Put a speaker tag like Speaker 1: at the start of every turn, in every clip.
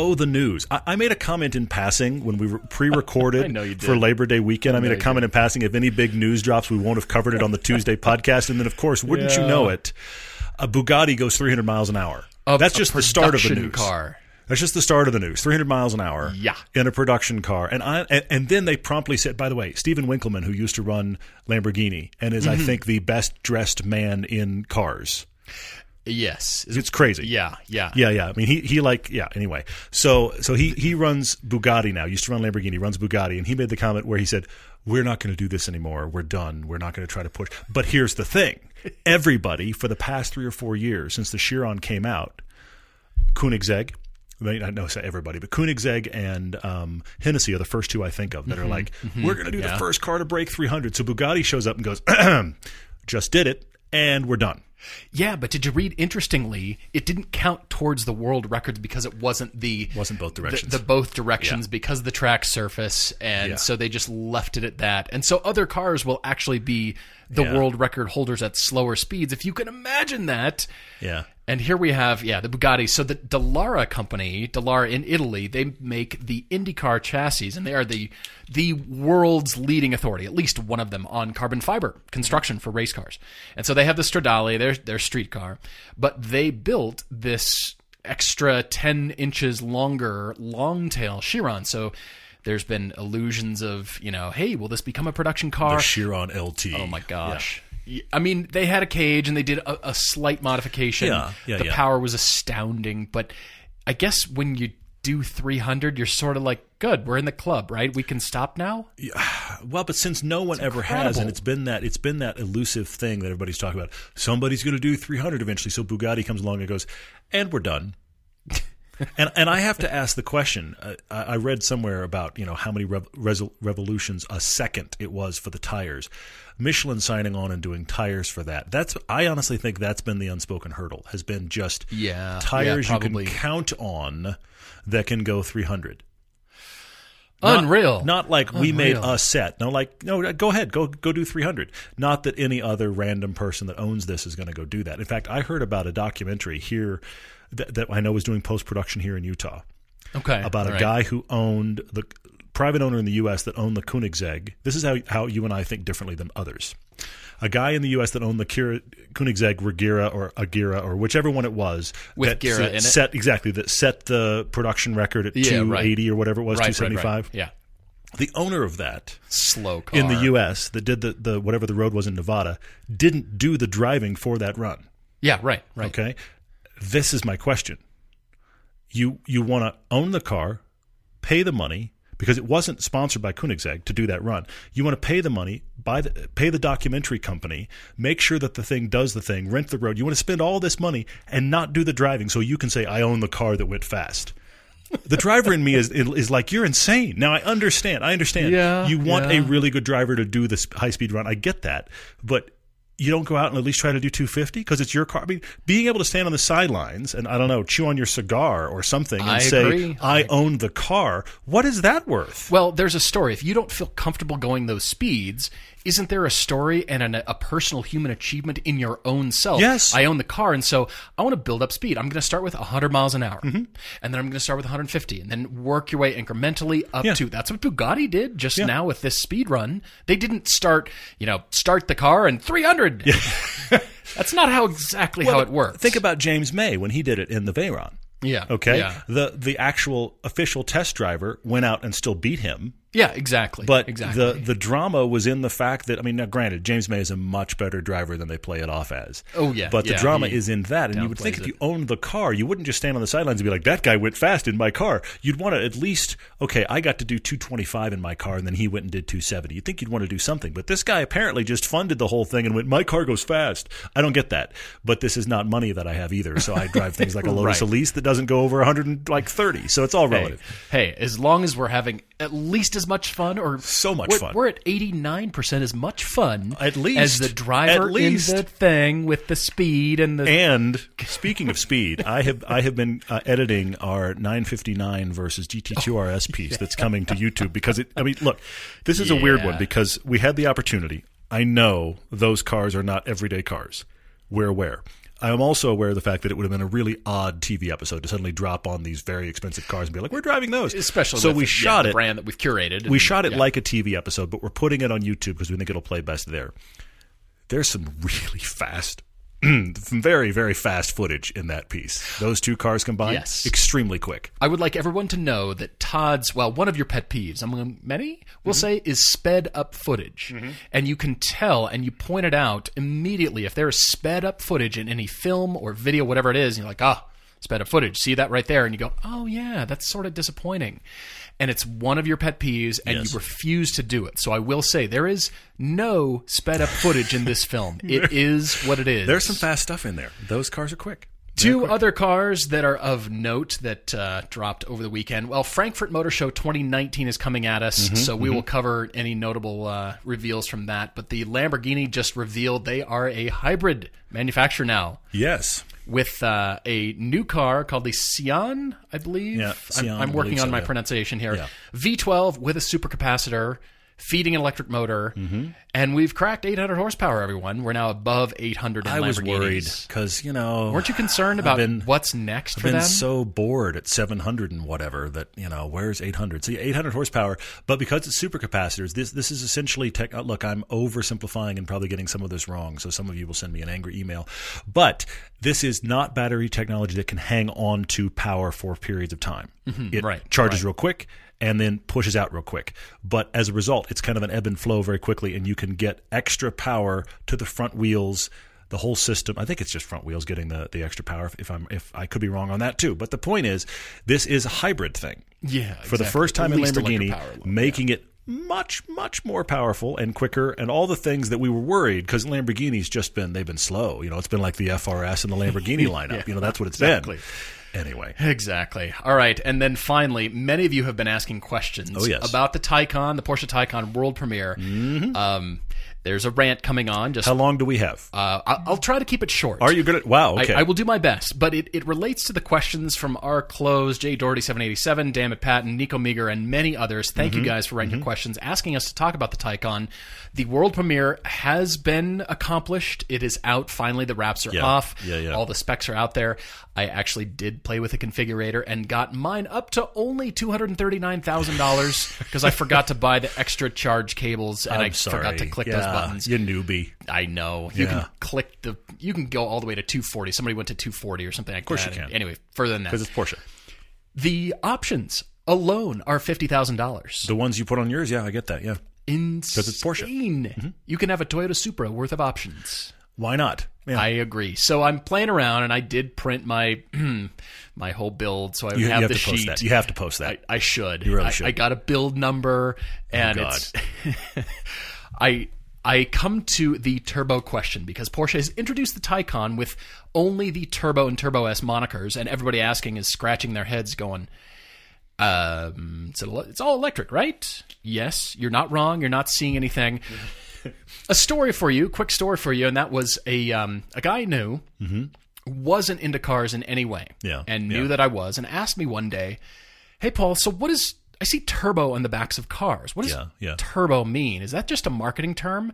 Speaker 1: Oh, the news. I, I made a comment in passing when we re- pre recorded
Speaker 2: I know you did.
Speaker 1: for Labor Day weekend. I, made a comment in passing. If any big news drops, we won't have covered it on the Tuesday podcast. And then, of course, wouldn't you know it, a Bugatti goes 300 miles an hour.
Speaker 2: A-
Speaker 1: That's just the start of the news.
Speaker 2: car.
Speaker 1: That's just the start of the news. 300 miles an hour.
Speaker 2: Yeah.
Speaker 1: In a production car. And I and, and then they promptly said, by the way, Stephan Winkelmann, who used to run Lamborghini and is,
Speaker 2: Mm-hmm.
Speaker 1: I think, the best dressed man in cars.
Speaker 2: Yes.
Speaker 1: It's crazy.
Speaker 2: Yeah, yeah.
Speaker 1: Yeah, yeah. I mean, he he like yeah. Anyway, so so he he runs Bugatti now. Used to run Lamborghini, runs Bugatti, and he made the comment where he said, "We're not going to do this anymore. We're done. We're not going to try to push." But here's the thing: everybody for the past three or four years since the Chiron came out, Koenigsegg. I I know say everybody, but Koenigsegg and um, Hennessy are the first two I think of that are like, we're going to do the first car to break 300. So Bugatti shows up and goes, just did it, and we're done.
Speaker 2: Yeah, but did you read? Interestingly, it didn't count towards the world records because it wasn't the
Speaker 1: Wasn't both
Speaker 2: the-
Speaker 1: directions.
Speaker 2: The, both directions because of the track surface, and
Speaker 1: Yeah.
Speaker 2: so they just left it at that. And so other cars will actually be the
Speaker 1: Yeah.
Speaker 2: world record holders at slower speeds, if you can imagine that.
Speaker 1: Yeah.
Speaker 2: And here we have, yeah, the Bugatti. So the Dallara company, Dallara in Italy, they make the IndyCar chassis, and they are the the world's leading authority, at least one of them, on carbon fiber construction for race cars. And so they have the Stradale, their their street car, but they built this extra ten inches longer long tail Chiron. So there's been illusions of, you know, hey, will this become a production car?
Speaker 1: The Chiron LT.
Speaker 2: Oh my gosh. Y- I mean, they had a cage and they did a, a slight modification.
Speaker 1: Yeah, yeah,
Speaker 2: the
Speaker 1: yeah.
Speaker 2: power was astounding, but I guess when you do 300, you're sort of like, good, we're in the club, right? We can stop now. Yeah.
Speaker 1: Well, but since no one ever has, and it's been that it's been that elusive thing that everybody's talking about. Somebody's going to do 300 eventually. So Bugatti comes along and goes, and we're done. and and I have to ask the question. Uh, I, I read somewhere about you know how many rev- resol- revolutions a second it was for the tires. Michelin signing on and doing tires for that. That's I honestly think that's been the unspoken hurdle. Has been just
Speaker 2: Yeah,
Speaker 1: tires
Speaker 2: yeah,
Speaker 1: you can count on that can go 300. Not-
Speaker 2: Unreal.
Speaker 1: Not like we made a set. No, like no. Go ahead. Go go do three hundred. Not that any other random person that owns this is going to go do that. In fact, I heard about a documentary here that, that I know was doing post production here in Utah
Speaker 2: okay.
Speaker 1: about a
Speaker 2: right.
Speaker 1: guy who owned the private owner in the U.S. that owned the Koenigsegg. This is how how you and I think differently than others. A guy in the U.S. that owned the Kira, Koenigsegg Regera or Agera or whichever one it was
Speaker 2: With
Speaker 1: that
Speaker 2: Gira
Speaker 1: set,
Speaker 2: in it?
Speaker 1: set exactly that set the production record at
Speaker 2: Yeah, right.
Speaker 1: 280 or whatever it was,
Speaker 2: Right, right,
Speaker 1: 275.
Speaker 2: right. Yeah.
Speaker 1: The owner of that
Speaker 2: Slow car.
Speaker 1: in the U.S. that did the, the whatever the road was in Nevada didn't do the driving for that run.
Speaker 2: Yeah, right, right.
Speaker 1: Okay, this is my question. You you want to own the car, pay the money because it wasn't sponsored by Koenigsegg to do that run. You want to pay the money, buy the pay the documentary company, make sure that the thing does the thing, rent the road. You want to spend all this money and not do the driving so you can say I own the car that went fast. The driver in me is is like you're insane. Now I understand. I understand.
Speaker 2: Yeah,
Speaker 1: you want a really good driver to do this high speed run. I get that, but you don't go out and at least try to do 250 because it's your car. I mean, being able to stand on the sidelines and I don't know, chew on your cigar or something and
Speaker 2: I
Speaker 1: say,
Speaker 2: agree.
Speaker 1: "I own the car." What is that worth?
Speaker 2: Well, there's a story. If you don't feel comfortable going those speeds, isn't there a story and an, a personal human achievement in your own self?
Speaker 1: Yes.
Speaker 2: I own the car, and so I want to build up speed. I'm going to start with 100 miles an hour,
Speaker 1: Mm-hmm.
Speaker 2: and then I'm going to start with 150, and then work your way incrementally up
Speaker 1: Yeah.
Speaker 2: to. That's what Bugatti did just now with this speed run. They didn't start, you know, start the car and 300. That's not how exactly how it works.
Speaker 1: Think about James May when he did it in the Veyron.
Speaker 2: yeah.
Speaker 1: Okay,
Speaker 2: Yeah.
Speaker 1: the the actual official test driver went out and still beat him.
Speaker 2: Yeah. Exactly.
Speaker 1: But
Speaker 2: exactly.
Speaker 1: the the drama was in the fact that I mean, now granted, James May is a much better driver than they play it off as.
Speaker 2: Oh, yeah,
Speaker 1: but the drama is in that, and you would think
Speaker 2: downplays
Speaker 1: if you owned the car, you wouldn't just stand on the sidelines and be like, "That guy went fast in my car." You'd want to at least, okay, I got to do 225 in my car, and then he went and did 270. You'd think you'd want to do something, but this guy apparently just funded the whole thing and went, "My car goes fast." I don't get that, but this is not money that I have either, so I drive things like a Lotus
Speaker 2: Right.
Speaker 1: Elise that doesn't go over 130. So it's all
Speaker 2: Hey,
Speaker 1: relative.
Speaker 2: hey, as long as we're having at least as much fun, or
Speaker 1: So much
Speaker 2: we're,
Speaker 1: fun.
Speaker 2: We're at eighty nine percent as much fun
Speaker 1: At least as
Speaker 2: the driver
Speaker 1: At least.
Speaker 2: in the thing with the speed and the.
Speaker 1: And speaking of speed, I have I have been uh, editing our 959 versus GT2 RS piece that's coming to YouTube because it. I mean, look, this is a weird one because we had the opportunity. I know those cars are not everyday cars. We're aware. I am also aware of the fact that it would have been a really odd TV episode to suddenly drop on these very expensive cars and be like, "We're driving those."
Speaker 2: Especially
Speaker 1: so
Speaker 2: with
Speaker 1: we
Speaker 2: yeah,
Speaker 1: shot
Speaker 2: the
Speaker 1: it.
Speaker 2: brand that we've curated.
Speaker 1: We
Speaker 2: and-
Speaker 1: shot it
Speaker 2: yeah.
Speaker 1: like a TV episode, but we're putting it on YouTube because we think it'll play best there. There's some really fast, some very, very fast footage in that piece. Those two cars combined,
Speaker 2: Yes.
Speaker 1: extremely quick.
Speaker 2: I would like everyone to know that Todd's, well, one of your pet peeves, among many, we'll say, is sped up footage. And you can tell and you point it out immediately. If there is sped up footage in any film or video, whatever it is, and you're like, ah, sped up footage. See that right there? And you go, oh, yeah, that's sort of disappointing. And it's one of your pet peeves, and
Speaker 1: Yes.
Speaker 2: you refuse to do it. So I will say, there is no sped up footage in this film. It is what it is.
Speaker 1: There's some fast stuff in there. Those cars are quick.
Speaker 2: Two other cars that are of note that uh, dropped over the weekend. Well, Frankfurt Motor Show 2019 is coming at us,
Speaker 1: Mm-hmm,
Speaker 2: so we will cover any notable uh, reveals from that. But the Lamborghini just revealed they are a hybrid manufacturer now
Speaker 1: Yes.
Speaker 2: With uh, a new car called the Sián, I believe.
Speaker 1: Yeah,
Speaker 2: I'm, I'm working on
Speaker 1: so,
Speaker 2: my
Speaker 1: yeah.
Speaker 2: pronunciation here.
Speaker 1: Yeah.
Speaker 2: V12 with a supercapacitor, feeding an electric motor,
Speaker 1: Mm-hmm.
Speaker 2: and we've cracked 800 horsepower. Everyone, we're now above 800 in
Speaker 1: I was worried because you know,
Speaker 2: Weren't you concerned about
Speaker 1: been-
Speaker 2: what's next for that?
Speaker 1: I've been
Speaker 2: them?
Speaker 1: so bored at 700 and whatever that you know where's 800 see 800 horsepower but because it's supercapacitors this this is essentially tech uh, look i'm oversimplifying and probably getting some of this wrong so some of you will send me an angry email but this is not battery technology that can hang on to power for periods of time it
Speaker 2: Mm-hmm. right,
Speaker 1: charges real quick and then pushes out real quick. But as a result, it's kind of an ebb and flow very quickly, and you can get extra power to the front wheels, the whole system. I think it's just front wheels getting the, the extra power. If I'm if I could be wrong on that too, but the point is, this is a hybrid thing.
Speaker 2: Yeah,
Speaker 1: for the first time in Lamborghini, making it much much more powerful and quicker and all the things that we were worried because Lamborghini's just been they've been slow you know it's been like the FRS and the Lamborghini lineup you know that's what it's
Speaker 2: exactly.
Speaker 1: been anyway
Speaker 2: Exactly. All right, and then finally, many of you have been asking questions
Speaker 1: Oh, yes.
Speaker 2: about the Taycan, the Porsche Taycan world premiere. Um, there's a rant coming on. Just
Speaker 1: how long do we have
Speaker 2: uh, I'll, I'll try to keep it short.
Speaker 1: are you gonna wow okay
Speaker 2: I, I will do my best, but it, it relates to the questions from our close, Jay Doherty seven eighty seven, Dammit Patton, Nico Meager, and many others. Thank
Speaker 1: Mm-hmm.
Speaker 2: you guys for writing your questions, asking us to talk about the Taycan. The world premiere has been accomplished. It is out finally. The wraps are
Speaker 1: Yeah.
Speaker 2: off.
Speaker 1: Yeah, yeah.
Speaker 2: All the specs are out there. I actually did play with a configurator and got mine up to only two hundred thirty nine thousand dollars because I forgot to buy the extra charge cables and
Speaker 1: I'm
Speaker 2: I
Speaker 1: sorry.
Speaker 2: forgot to click
Speaker 1: yeah,
Speaker 2: those buttons.
Speaker 1: You newbie.
Speaker 2: I know. You
Speaker 1: Yeah.
Speaker 2: can click the. You can go all the way to 240. Somebody went to 240 or something like
Speaker 1: course
Speaker 2: that.
Speaker 1: you can.
Speaker 2: Anyway, further than that,
Speaker 1: Because it's Porsche.
Speaker 2: the options alone are fifty thousand dollars.
Speaker 1: The ones you put on yours, yeah, I get that. Yeah.
Speaker 2: Insane.
Speaker 1: it's Porsche. Mm-hmm.
Speaker 2: You can have a Toyota Supra worth of options.
Speaker 1: Why not? Yeah.
Speaker 2: I agree. So I'm playing around, and I did print my my whole build, so I
Speaker 1: you, you
Speaker 2: have
Speaker 1: have
Speaker 2: the
Speaker 1: to post
Speaker 2: sheet.
Speaker 1: that. You have to post that.
Speaker 2: I, I should.
Speaker 1: You really
Speaker 2: I,
Speaker 1: should.
Speaker 2: I got a build number, and
Speaker 1: God.
Speaker 2: it's. I I come to the turbo question because Porsche has introduced the Taycan with only the turbo and turbo S monikers, and everybody asking is scratching their heads, going, um, it's, it's all electric, right? Yes, you're not wrong. You're not seeing anything. a story for you, quick story for you, and that was a um, a guy I knew wasn't into cars in any way,
Speaker 1: Mm-hmm. Yeah,
Speaker 2: and knew
Speaker 1: yeah.
Speaker 2: that I was, and asked me one day, "Hey, Paul, so what is?" I see turbo on the backs of cars. What does
Speaker 1: Yeah, yeah.
Speaker 2: turbo mean? Is that just a marketing term?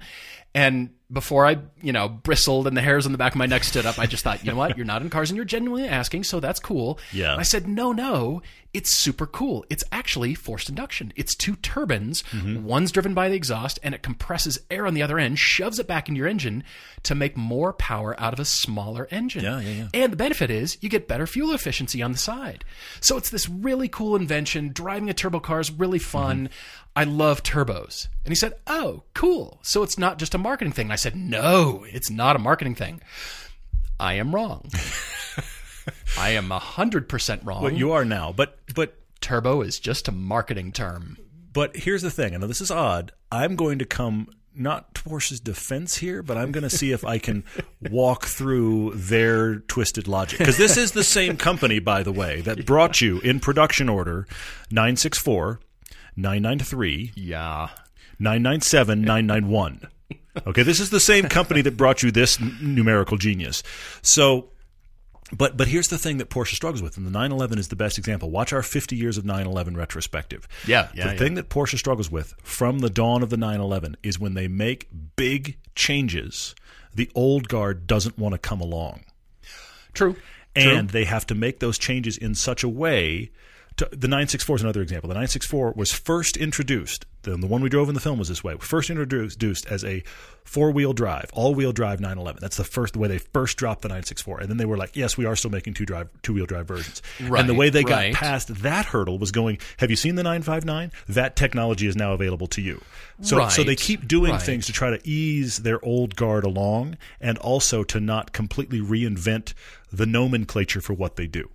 Speaker 2: And before I, you know, bristled and the hairs on the back of my neck stood up, I just thought, you know what? You're not in cars and you're genuinely asking, so that's cool.
Speaker 1: Yeah.
Speaker 2: And I said, no, no, it's super cool. It's actually forced induction. It's two turbines.
Speaker 1: Mm-hmm.
Speaker 2: One's driven by the exhaust and it compresses air on the other end, shoves it back in your engine to make more power out of a smaller engine.
Speaker 1: Yeah, yeah, yeah.
Speaker 2: And the benefit is you get better fuel efficiency on the side. So it's this really cool invention. Driving a turbo car is really fun. I love turbos. And he said, Oh, cool. So it's not just a marketing thing. I said, No, it's not a marketing thing. I am wrong. I am 100% wrong.
Speaker 1: But you are now. But but
Speaker 2: Turbo is just a marketing term.
Speaker 1: but here's the thing. I know this is odd. I'm going to come not to Porsche's defense here, but I'm going to see if I can walk through their twisted logic. Because this is the same company, by the way, that brought you in production order 964, 993
Speaker 2: Yeah.
Speaker 1: 997 991. Okay, this is the same company that brought you this n- numerical genius. So, but but here's the thing that Porsche struggles with, and the 911 is the best example. Watch our 50 years of 911 retrospective.
Speaker 2: Yeah, yeah,
Speaker 1: The
Speaker 2: yeah.
Speaker 1: thing that Porsche struggles with from the dawn of the 911 is when they make big changes, the old guard doesn't want to come along
Speaker 2: True.
Speaker 1: and they have to make those changes in such a way. To, the 964 is another example. The 964 was first introduced. The, the one we drove in the film was this way. First introduced as a four-wheel drive, all-wheel drive 911. That's the first the way they first dropped the 964, and then they were like, "Yes, we are still making two drive two-wheel drive versions." Right, and the way they got past that hurdle was going. Have you seen the 959? That technology is now available to you. So, so they keep doing
Speaker 2: right.
Speaker 1: things to try to ease their old guard along, and also to not completely reinvent the nomenclature for what they do.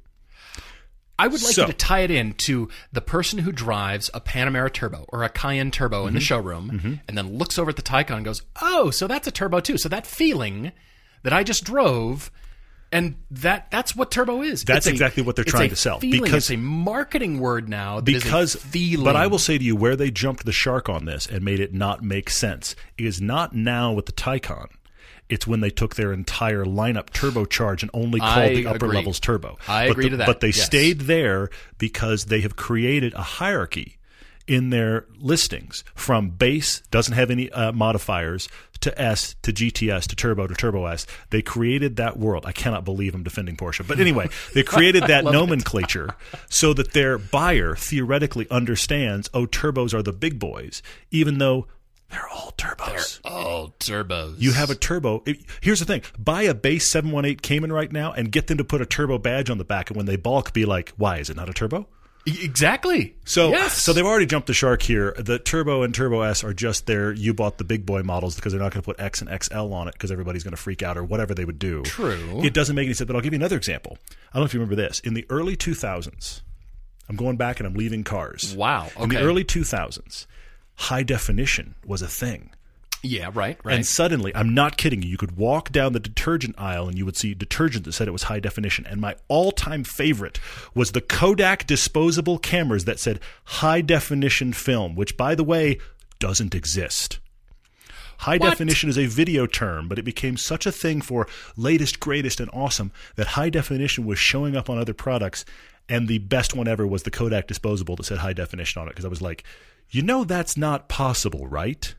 Speaker 2: I would like
Speaker 1: So-
Speaker 2: you to tie it in to the person who drives a Panamera Turbo or a Cayenne Turbo
Speaker 1: Mm-hmm.
Speaker 2: in the showroom and then looks over at the Taycan and goes, "Oh, so that's a turbo too." So that feeling that I just drove and that that's what turbo is.
Speaker 1: That's
Speaker 2: a-
Speaker 1: exactly what they're trying to sell,
Speaker 2: Feeling.
Speaker 1: because-
Speaker 2: it's a marketing word now. That is a
Speaker 1: because
Speaker 2: feeling.
Speaker 1: but I will say to you where they jumped the shark on this and made it not make sense is not now with the Taycan. It's when they took their entire lineup turbocharge and only called
Speaker 2: I
Speaker 1: the upper
Speaker 2: agree.
Speaker 1: levels turbo.
Speaker 2: I
Speaker 1: but
Speaker 2: agree
Speaker 1: the-
Speaker 2: to that,
Speaker 1: But they
Speaker 2: yes.
Speaker 1: stayed there because they have created a hierarchy in their listings from base doesn't have any uh, modifiers to S to GTS to Turbo to Turbo S. They created that world. I cannot believe I'm defending Porsche, but anyway, they created that nomenclature so that their buyer theoretically understands. Oh, turbos are the big boys, even though they're all turbos.
Speaker 2: They're all turbos.
Speaker 1: You have a turbo. it- here's the thing: buy a base 718 Cayman right now and get them to put a turbo badge on the back, and when they balk, be like, "Why is it not a turbo?"
Speaker 2: Exactly.
Speaker 1: So,
Speaker 2: yes.
Speaker 1: so they've already jumped the shark here. The Turbo and Turbo S are just their you bought the big boy models because they're not going to put X and XL on it because everybody's going to freak out or whatever they would do.
Speaker 2: True.
Speaker 1: It doesn't make any sense. But I'll give you another example. I don't know if you remember this. In the early 2000s, I'm going back and I'm leaving cars.
Speaker 2: Wow, Okay.
Speaker 1: In the early 2000s, high definition was a thing.
Speaker 2: yeah. Right. Right.
Speaker 1: And suddenly, I'm not kidding you, you could walk down the detergent aisle and you would see detergent that said it was high definition. And my all time favorite was the Kodak disposable cameras that said high definition film, which, by the way, doesn't exist. High
Speaker 2: What?
Speaker 1: definition is a video term, but it became such a thing for latest, greatest, and awesome that high definition was showing up on other products. And the best one ever was the Kodak disposable that said high definition on it because I was like, you know, that's not possible, right?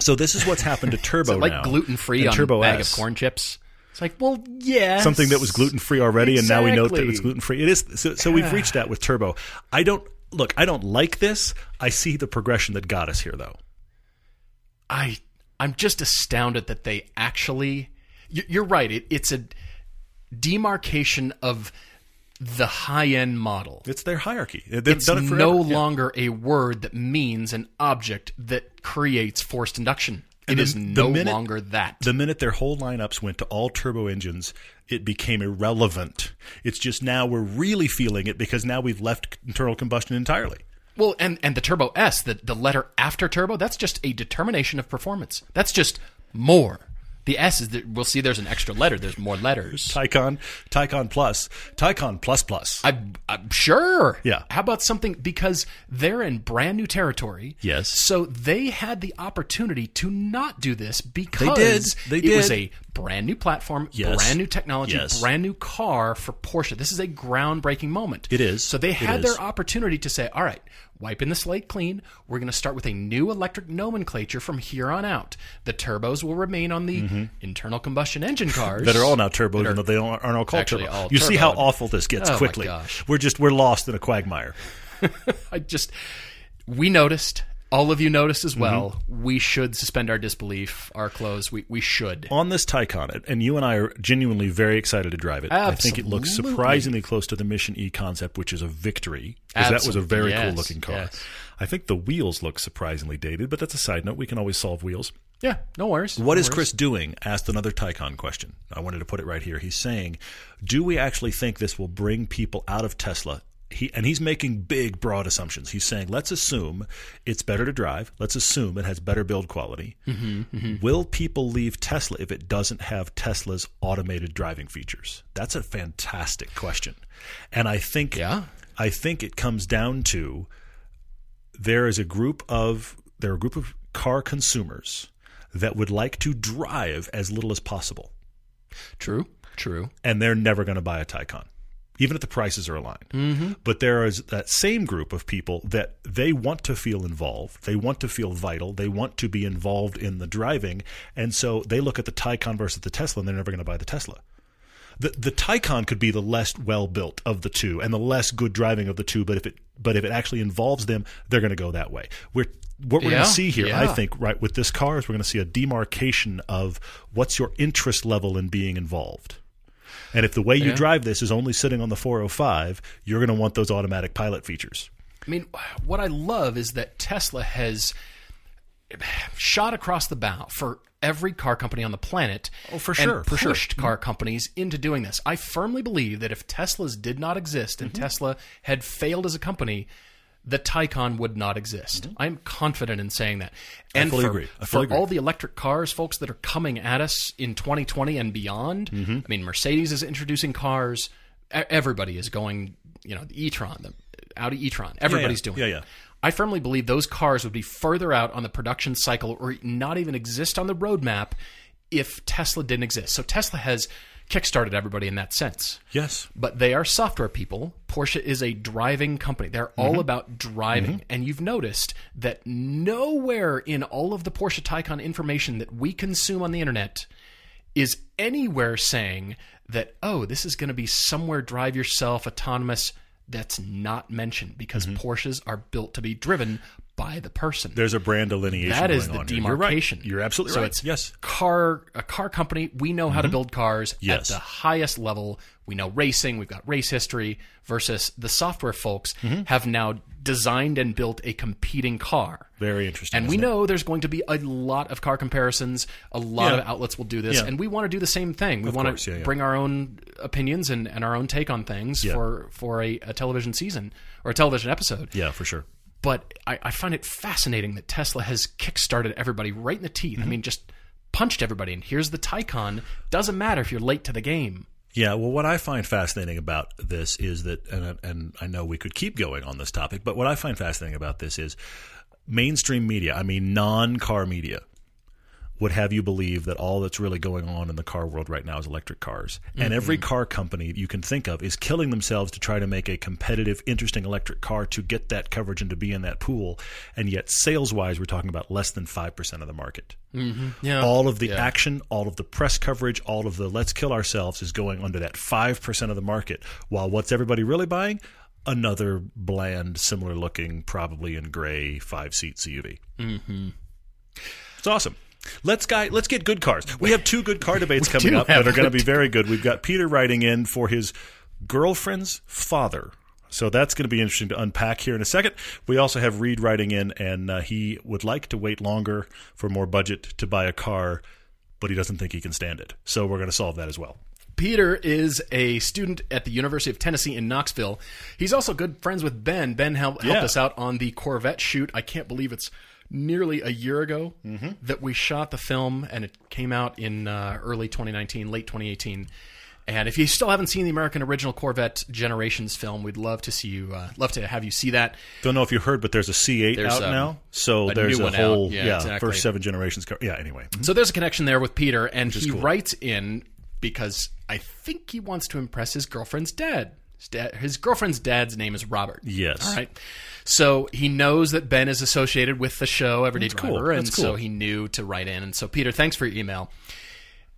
Speaker 1: So this is what's happened to Turbo
Speaker 2: like
Speaker 1: now.
Speaker 2: gluten free on
Speaker 1: Turbo
Speaker 2: a bag
Speaker 1: S.
Speaker 2: of corn chips. It's like, well, yeah,
Speaker 1: Something that was gluten free already, and now we know that it's gluten free. It is. So, so we've reached that with Turbo. I don't look. I don't like this. I see the progression that got us here, though.
Speaker 2: I I'm just astounded that they actually. you- You're right. It, it's a demarcation of the high end model.
Speaker 1: It's their hierarchy. They've
Speaker 2: It's
Speaker 1: it
Speaker 2: no
Speaker 1: Yeah.
Speaker 2: longer a word that means an object that creates forced induction. It
Speaker 1: the-
Speaker 2: is no
Speaker 1: minute-
Speaker 2: longer that.
Speaker 1: The minute their whole lineups went to all turbo engines, it became irrelevant. It's just now we're really feeling it because now we've left internal combustion entirely.
Speaker 2: well, and and the Turbo S, the the letter after Turbo, that's just a determination of performance. That's just more. The S is that we'll see. There's an extra letter. There's more letters.
Speaker 1: Taycan, Taycan Plus, Taycan Plus Plus.
Speaker 2: I, I'm sure.
Speaker 1: Yeah.
Speaker 2: How about something because they're in brand new territory?
Speaker 1: Yes.
Speaker 2: So they had the opportunity to not do this because they
Speaker 1: did. They
Speaker 2: it was
Speaker 1: did.
Speaker 2: a brand new platform,
Speaker 1: Yes.
Speaker 2: brand new technology,
Speaker 1: Yes.
Speaker 2: brand new car for Porsche. This is a groundbreaking moment.
Speaker 1: It is.
Speaker 2: So they had their opportunity to say, "All right, wiping the slate clean. We're going to start with a new electric nomenclature from here on out. The turbos will remain on the internal combustion engine cars
Speaker 1: Mm-hmm. that are all now turbo,
Speaker 2: that
Speaker 1: even though they aren't all called turbo.
Speaker 2: all
Speaker 1: you see how awful this gets
Speaker 2: Oh, my
Speaker 1: quickly.
Speaker 2: gosh.
Speaker 1: We're just we're lost in a quagmire.
Speaker 2: I just we noticed. All of you noticed
Speaker 1: Mm-hmm.
Speaker 2: as well. We should suspend our disbelief, our clothes. We we should.
Speaker 1: on this Taycan, and you and I are genuinely very excited to drive it. I think it looks surprisingly close to the Mission E concept, which is a victory. Because that was a very
Speaker 2: Yes,
Speaker 1: cool looking car.
Speaker 2: yes.
Speaker 1: I think the wheels look surprisingly dated, but that's a side note. We can always solve wheels.
Speaker 2: Yeah, no worries.
Speaker 1: What
Speaker 2: no
Speaker 1: is
Speaker 2: worries.
Speaker 1: Chris doing? Asked another Taycan question. I wanted to put it right here. He's saying, "Do we actually think this will bring people out of Tesla?" He and he's making big, broad assumptions. He's saying, "Let's assume it's better to drive. Let's assume it has better build quality.
Speaker 2: Mm-hmm,
Speaker 1: Will people leave Tesla if it doesn't have Tesla's automated driving features?" That's a fantastic question, and I think,
Speaker 2: Yeah.
Speaker 1: I think it comes down to there is a group of there are a group of car consumers that would like to drive as little as possible,
Speaker 2: True. True.
Speaker 1: and they're never going to buy a Taycan, even if the prices are aligned. Mm-hmm. But there is that same group of people that they want to feel involved, they want to feel vital, they want to be involved in the driving, and so they look at the Taycan versus the Tesla, and they're never going to buy the Tesla. The the Taycan could be the less well built of the two and the less good driving of the two, but if it but if it actually involves them, they're going to go that way. We're what we're
Speaker 2: Yeah,
Speaker 1: going to see here, I think, right with this car is we're going to see a demarcation of what's your interest level in being involved. And if the way you
Speaker 2: Yeah.
Speaker 1: drive this is only sitting on the 405, you're going to want those automatic pilot features.
Speaker 2: I mean, what I love is that Tesla has shot across the bow for every car company on the planet.
Speaker 1: Oh, for
Speaker 2: and
Speaker 1: sure, for sure.
Speaker 2: pushed car companies into doing this. I firmly believe that if Teslas did not exist
Speaker 1: Mm-hmm.
Speaker 2: and Tesla had failed as a company, the Taycan would not exist. I'm confident in saying that. And
Speaker 1: Mm-hmm. fully
Speaker 2: for,
Speaker 1: agree. I
Speaker 2: for
Speaker 1: agree.
Speaker 2: all the electric cars, folks, that are coming at us in 2020 and beyond,
Speaker 1: Mm-hmm.
Speaker 2: I mean, Mercedes is introducing cars. Everybody is going, you know, the e-tron, the Audi e-tron. Everybody's doing
Speaker 1: Yeah,
Speaker 2: it.
Speaker 1: yeah.
Speaker 2: I firmly believe those cars would be further out on the production cycle or not even exist on the roadmap if Tesla didn't exist. So Tesla has kickstarted everybody in that sense.
Speaker 1: Yes.
Speaker 2: But they are software people. Porsche is a driving company. They're
Speaker 1: Mm-hmm.
Speaker 2: all about driving. And you've noticed that nowhere in all of the Porsche Taycan information that we consume on the internet is anywhere saying that, oh, this is going to be somewhere drive yourself, autonomous. That's not mentioned because
Speaker 1: Mm-hmm.
Speaker 2: Porsches are built to be driven by the person.
Speaker 1: There's a brand delineation
Speaker 2: That is the
Speaker 1: on here. You're right.
Speaker 2: demarcation.
Speaker 1: You're, absolutely
Speaker 2: so
Speaker 1: right.
Speaker 2: It's
Speaker 1: yes.
Speaker 2: car a car company. We know how to mhm. build cars
Speaker 1: Yes.
Speaker 2: at the highest level. We know racing. We've got race history. Versus the software folks mhm. have now designed and built a competing car.
Speaker 1: Very interesting.
Speaker 2: And we
Speaker 1: it?
Speaker 2: know there's going to be a lot of car comparisons. A lot
Speaker 1: Yeah.
Speaker 2: of outlets will do this,
Speaker 1: Yeah.
Speaker 2: and we want to do the same thing. We want
Speaker 1: course,
Speaker 2: to
Speaker 1: yeah,
Speaker 2: bring our own opinions and, and our own take on things for for a, a television season or a television episode.
Speaker 1: Yeah, for sure.
Speaker 2: But I, I find it fascinating that Tesla has kickstarted everybody right in the teeth.
Speaker 1: Mm-hmm.
Speaker 2: I mean, just punched everybody. And here's the Taycan. Doesn't matter if you're late to the game.
Speaker 1: Yeah, well, what I find fascinating about this is that, and, and I know we could keep going on this topic, but what I find fascinating about this is mainstream media, I mean, non car media, would have you believe that all that's really going on in the car world right now is electric cars. And every car company you can think of is killing themselves to try to make a competitive, interesting electric car to get that coverage and to be in that pool. And yet, sales wise, we're talking about less than 5% of the market.
Speaker 2: Yeah.
Speaker 1: All of the action, all of the press coverage, all of the let's kill ourselves is going under that 5% of the market. While what's everybody really buying? Another bland, similar looking, probably in gray, five seat CUV. Mm-hmm. It's awesome. Let's guy. Let's get good cars. We have two good car debates coming up that are going to be very good. We've got Peter writing in for his girlfriend's father. So that's going to be interesting to unpack here in a second. We also have Reed writing in, and uh, he would like to wait longer for more budget to buy a car, but he doesn't think he can stand it. So we're going to solve that as well.
Speaker 2: Peter is a student at the University of Tennessee in Knoxville. He's also good friends with Ben. Ben helped, helped
Speaker 1: Yeah.
Speaker 2: us out on the Corvette shoot. I can't believe it's nearly a year ago
Speaker 1: Mm-hmm.
Speaker 2: that we shot the film, and it came out in uh, early 2019, late 2018. And if you still haven't seen the American original Corvette Generations film, we'd love to see you. Uh, love to have you see that.
Speaker 1: Don't know if you heard, but there's a C8
Speaker 2: There's,
Speaker 1: out
Speaker 2: um,
Speaker 1: now. So
Speaker 2: a
Speaker 1: there's a
Speaker 2: one out.
Speaker 1: whole
Speaker 2: Yeah, exactly.
Speaker 1: first seven generations car. Yeah. Anyway,
Speaker 2: So there's a connection there with Peter, and he
Speaker 1: cool.
Speaker 2: writes in because I think he wants to impress his girlfriend's dad. His, dad, his girlfriend's dad's name is Robert.
Speaker 1: Yes.
Speaker 2: All right. So he knows that Ben is associated with the show Everyday
Speaker 1: That's cool.
Speaker 2: Driver, and
Speaker 1: That's cool.
Speaker 2: so he knew to write in. And so Peter, thanks for your email.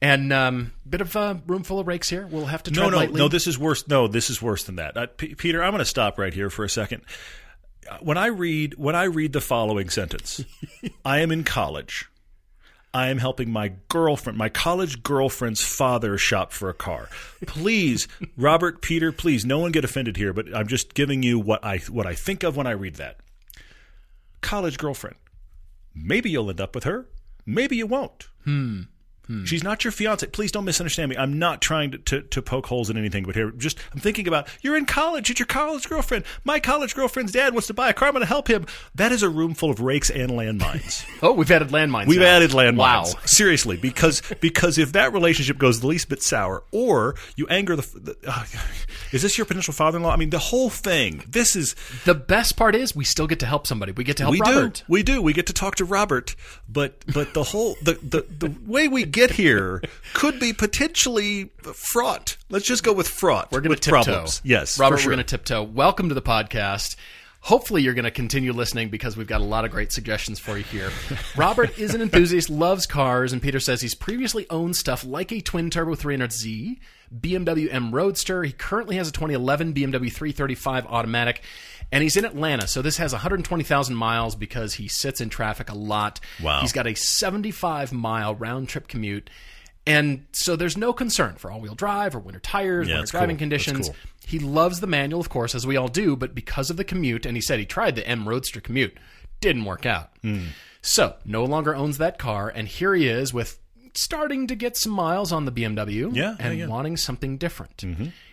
Speaker 2: And um, bit of a room full of rakes here. We'll have to
Speaker 1: No, no,
Speaker 2: lightly.
Speaker 1: no. This is worse. No, this is worse than that. Uh, P- Peter, I'm going to stop right here for a second. When I read when I read the following sentence, I am in college. I am helping my girlfriend, my college girlfriend's father, shop for a car. Please, Robert, Peter, please, no one get offended here, but I'm just giving you what I what I think of when I read that. College girlfriend. Maybe you'll end up with her. Maybe you won't. Hmm. She's not your fiance. Please don't misunderstand me. I'm not trying to, to, to poke holes in anything, but here, just I'm thinking about you're in college. It's your college girlfriend. My college girlfriend's dad wants to buy a car. I'm going to help him. That is a room full of rakes and landmines.
Speaker 2: Oh, we've added landmines.
Speaker 1: We've
Speaker 2: now.
Speaker 1: added landmines.
Speaker 2: Wow.
Speaker 1: Seriously, because because if that relationship goes the least bit sour, or you anger the, the uh, is this your potential father-in-law? I mean, the whole thing. This is
Speaker 2: The best part is we still get to help somebody. We get to help
Speaker 1: we
Speaker 2: Robert.
Speaker 1: do we do we get to talk to Robert, but but the whole the, the the way we get here could be potentially fraught. Let's just go with fraught.
Speaker 2: We're going to tiptoe.
Speaker 1: problems. Yes,
Speaker 2: Robert,
Speaker 1: sure.
Speaker 2: we're going to tiptoe. Welcome to the podcast. Hopefully, you're going to continue listening because we've got a lot of great suggestions for you here. Robert is an enthusiast, loves cars, and Peter says he's previously owned stuff like a twin turbo 300Z, BMW M Roadster. He currently has a 2011 BMW 335 automatic, and he's in Atlanta. So this has 120,000 miles because he sits in traffic a lot.
Speaker 1: Wow.
Speaker 2: He's got a 75 mile round trip commute. And so there's no concern for all wheel drive or winter tires,
Speaker 1: Yeah,
Speaker 2: winter driving
Speaker 1: cool.
Speaker 2: Conditions.
Speaker 1: cool.
Speaker 2: He loves the manual, of course, as we all do, but because of the commute, and he said he tried the M Roadster commute, didn't work out.
Speaker 1: Hmm.
Speaker 2: So no longer owns that car, and here he is with starting to get some miles on the BMW
Speaker 1: Yeah,
Speaker 2: and
Speaker 1: yeah.
Speaker 2: wanting something different.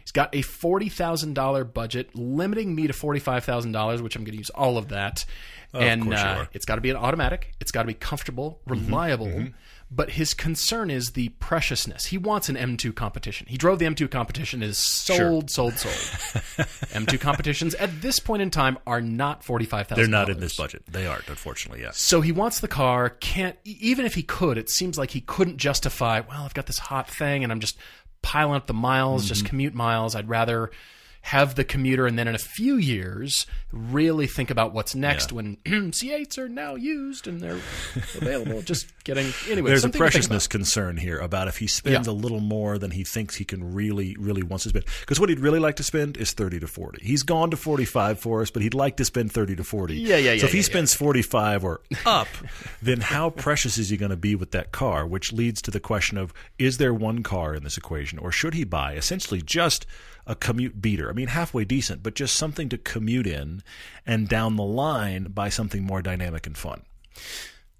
Speaker 2: He's got a forty thousand dollar budget, limiting me to forty five thousand dollars, which I'm going to use all of that. and
Speaker 1: course you
Speaker 2: uh, it's got to be an automatic. It's got to be comfortable, reliable. But his concern is the preciousness. He wants an M2 competition. He drove the M2 competition. Is sold, sold, sold. M2 competitions at this point in time are not $45,000.
Speaker 1: They're not in this budget. They aren't, unfortunately. Yes.
Speaker 2: So he wants the car. Can't even if he could, it seems like he couldn't justify. Well, I've got this hot thing, and I'm just piling up the miles, just mm-hmm. commute miles. I'd rather have the commuter, and then in a few years, really think about what's next when C8s are now used and they're available. just getting anyway.
Speaker 1: There's a
Speaker 2: something to think
Speaker 1: preciousness concern here about if he spends
Speaker 2: Yeah.
Speaker 1: a little more than he thinks he can really, really wants to spend. Because what he'd really like to spend is thirty to forty. He's gone to forty-five for us, but he'd like to spend thirty to forty.
Speaker 2: Yeah, yeah, yeah.
Speaker 1: So
Speaker 2: yeah,
Speaker 1: if he
Speaker 2: yeah,
Speaker 1: spends forty-five or up, then how precious is he going to be with that car? Which leads to the question of: Is there one car in this equation, or should he buy essentially just a commute beater? I mean, halfway decent, but just something to commute in, and down the line buy something more dynamic and fun.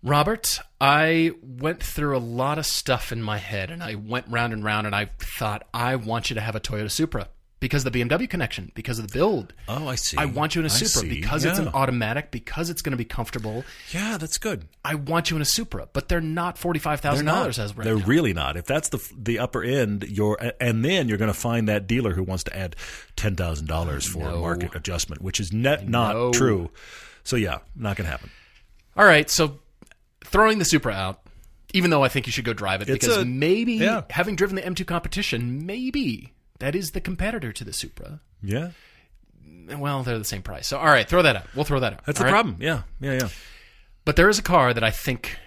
Speaker 2: Robert, I went through a lot of stuff in my head and I went round and round and I thought, I want you to have a Toyota Supra because of the BMW connection, because of the build.
Speaker 1: Oh, I see.
Speaker 2: I want you in a
Speaker 1: I
Speaker 2: Supra
Speaker 1: see.
Speaker 2: because it's an automatic, because it's going to be comfortable.
Speaker 1: Yeah, that's good.
Speaker 2: I want you in a Supra, but they're not $45,000 as of right
Speaker 1: They're
Speaker 2: now.
Speaker 1: really not. If that's the the upper end, you're and then you're going to find that dealer who wants to add ten thousand dollars for a market adjustment, which is net not true. So yeah, not going to happen.
Speaker 2: All right, so throwing the Supra out, even though I think you should go drive it,
Speaker 1: It's
Speaker 2: because
Speaker 1: a-
Speaker 2: maybe
Speaker 1: yeah.
Speaker 2: having driven the M2 competition, maybe that is the competitor to the Supra.
Speaker 1: Yeah,
Speaker 2: Well, they're the same price. So, all right, throw that out. We'll throw that out.
Speaker 1: that's the
Speaker 2: right?
Speaker 1: problem. Yeah, yeah, yeah.
Speaker 2: But there is a car that I think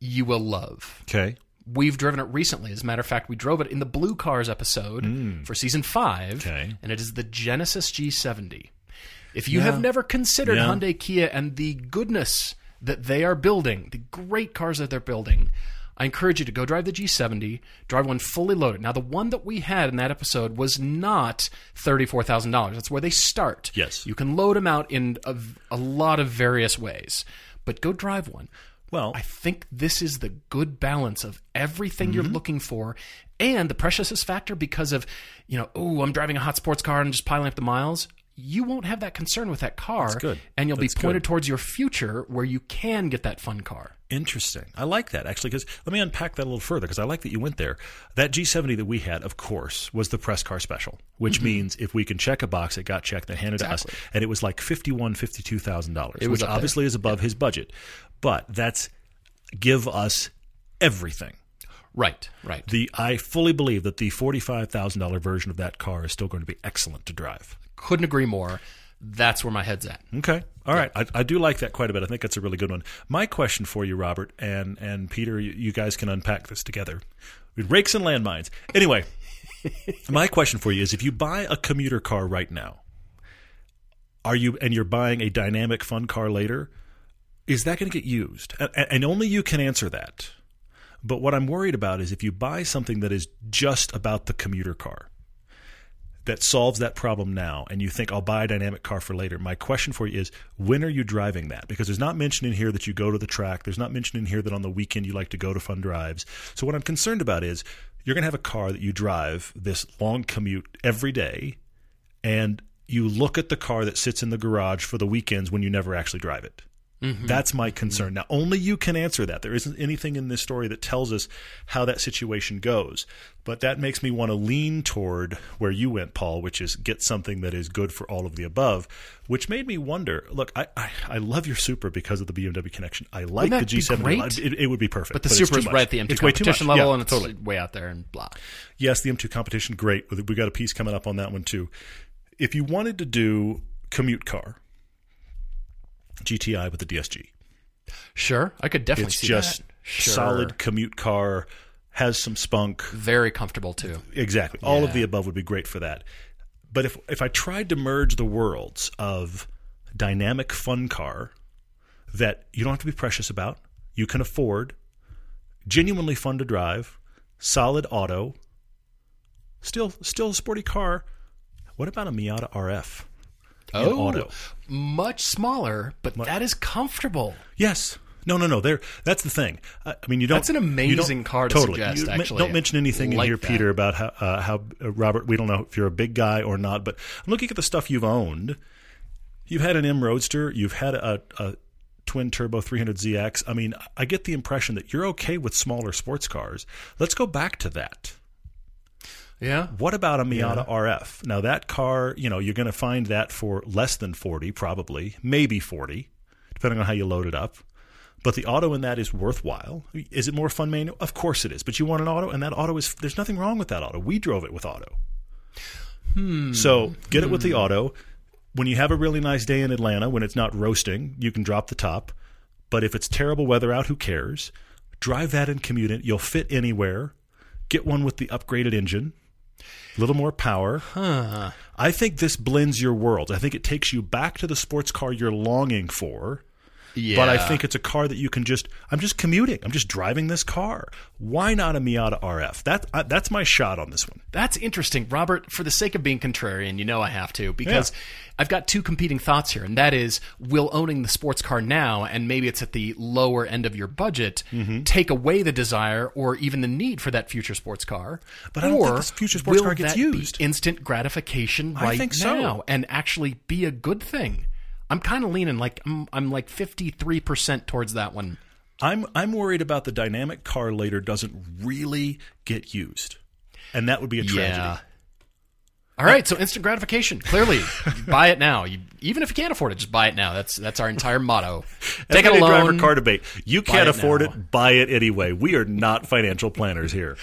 Speaker 2: you will love.
Speaker 1: Okay.
Speaker 2: We've driven it recently. As a matter of fact, we drove it in the Blue Cars episode mm. for season five,
Speaker 1: Okay.
Speaker 2: and it is the Genesis G70. If you have never considered
Speaker 1: Yeah.
Speaker 2: Hyundai Kia and the goodness that they are building, the great cars that they're building, I encourage you to go drive the G70, drive one fully loaded. Now, the one that we had in that episode was not $34,000. That's where they start.
Speaker 1: Yes.
Speaker 2: You can load them out in a, a lot of various ways, but go drive one.
Speaker 1: Well,
Speaker 2: I think this is the good balance of everything
Speaker 1: Mm-hmm.
Speaker 2: you're looking for and the preciousness factor because of, you know, oh, I'm driving a hot sports car and I'm just piling up the miles. You won't have that concern with that car.
Speaker 1: good.
Speaker 2: And you'll
Speaker 1: That's
Speaker 2: be pointed
Speaker 1: good.
Speaker 2: towards your future where you can get that fun car.
Speaker 1: Interesting. I like that actually because let me unpack that a little further because I like that you went there. That G70 that we had, of course, was the press car special, which
Speaker 2: Mm-hmm.
Speaker 1: means if we can check a box, it got checked, they handed it to us, and it was like fifty-one, fifty-two thousand dollars, which obviously is above his budget, but that's give us everything.
Speaker 2: Right, right.
Speaker 1: The I fully believe that the forty-five thousand dollar version of that car is still going to be excellent to drive.
Speaker 2: Couldn't agree more. That's where my head's at.
Speaker 1: Okay. All right. I, I do like that quite a bit. I think that's a really good one. My question for you, Robert and and Peter, you, you guys can unpack this together. Rakes and landmines. Anyway, my question for you is: If you buy a commuter car right now, are you and you're buying a dynamic fun car later? Is that going to get used? And, and only you can answer that. But what I'm worried about is if you buy something that is just about the commuter car, that solves that problem now and you think I'll buy a dynamic car for later, my question for you is when are you driving that? Because there's not mention in here that you go to the track. There's not mention in here that on the weekend you like to go to fun drives. So what I'm concerned about is you're going to have a car that you drive this long commute every day and you look at the car that sits in the garage for the weekends when you never actually drive it. Mm-hmm. That's my concern. Now, only you can answer that. There isn't anything in this story that tells us how that situation goes. But that makes me want to lean toward where you went, Paul, which is get something that is good for all of the above, which made me wonder look, I, I, I love your Supra because of the BMW connection. I like the G7.
Speaker 2: great?
Speaker 1: It, it would be perfect.
Speaker 2: But the
Speaker 1: too
Speaker 2: Supra's
Speaker 1: much.
Speaker 2: right at the M2
Speaker 1: It's
Speaker 2: competition level,
Speaker 1: Yeah,
Speaker 2: and it's
Speaker 1: totally.
Speaker 2: way out there and blah.
Speaker 1: Yes, the M2 competition, great. We got a piece coming up on that one too. If you wanted to do commute car, GTI with the DSG,
Speaker 2: Sure, I could definitely
Speaker 1: it's
Speaker 2: see
Speaker 1: just
Speaker 2: that. Sure.
Speaker 1: solid commute car, has some spunk.
Speaker 2: very comfortable too.
Speaker 1: Exactly. All of the above would be great for that. But if if I tried to merge the worlds of dynamic fun car that you don't have to be precious about, you can afford, genuinely fun to drive, solid auto, still still a sporty car. What about a Miata RF? In
Speaker 2: Oh,
Speaker 1: auto.
Speaker 2: much smaller, but that is comfortable.
Speaker 1: Yes. No, no, no. There. That's the thing. I mean, you don't.
Speaker 2: That's an amazing car to
Speaker 1: totally.
Speaker 2: suggest,
Speaker 1: You
Speaker 2: actually.
Speaker 1: don't mention anything in here,
Speaker 2: that.
Speaker 1: Peter, about how, uh, how uh, Robert. We don't know if you're a big guy or not, but I'm looking at the stuff you've owned. You've had an M Roadster. You've had a, a twin turbo 300ZX. I mean, I get the impression that you're okay with smaller sports cars. Let's go back to that.
Speaker 2: Yeah,
Speaker 1: What about a Miata RF? Now that car, you know, you're going to find that for less than 40 probably, maybe 40, depending on how you load it up. But the auto in that is worthwhile. Is it more fun manual? Of course it is. But you want an auto and that auto is there's nothing wrong with that auto. We drove it with auto. Hmm. So, get it with the auto. When you have a really nice day in Atlanta when it's not roasting, you can drop the top. But if it's terrible weather out, who cares? Drive that and commute it. You'll fit anywhere. Get one with the upgraded engine, a little more power. I think this blends your worlds. I think it takes you back to the sports car you're longing for.
Speaker 2: Yeah.
Speaker 1: But I think it's a car that you can just. I'm just commuting. I'm just driving this car. Why not a Miata RF? That uh, that's my shot on this one.
Speaker 2: That's interesting, Robert. For the sake of being contrarian, you know I have to because I've got two competing thoughts here, and that is: will owning the sports car now, and maybe it's at the lower end of your budget,
Speaker 1: Mm-hmm.
Speaker 2: take away the desire or even the need for that future sports car?
Speaker 1: But I don't think this future sports car gets used.
Speaker 2: instant gratification right
Speaker 1: think so.
Speaker 2: and actually be a good thing. I'm kind of leaning like I'm, I'm like 53 percent towards that one.
Speaker 1: I'm I'm worried about the dynamic car later doesn't really get used, and that would be a tragedy.
Speaker 2: All right, so instant gratification. Clearly, buy it now. You, even if you can't afford it, just buy it now. That's that's our entire motto. Take it
Speaker 1: Everyday
Speaker 2: alone.
Speaker 1: driver car debate. You can't
Speaker 2: it
Speaker 1: afford
Speaker 2: now.
Speaker 1: it. Buy it anyway. We are not financial planners here.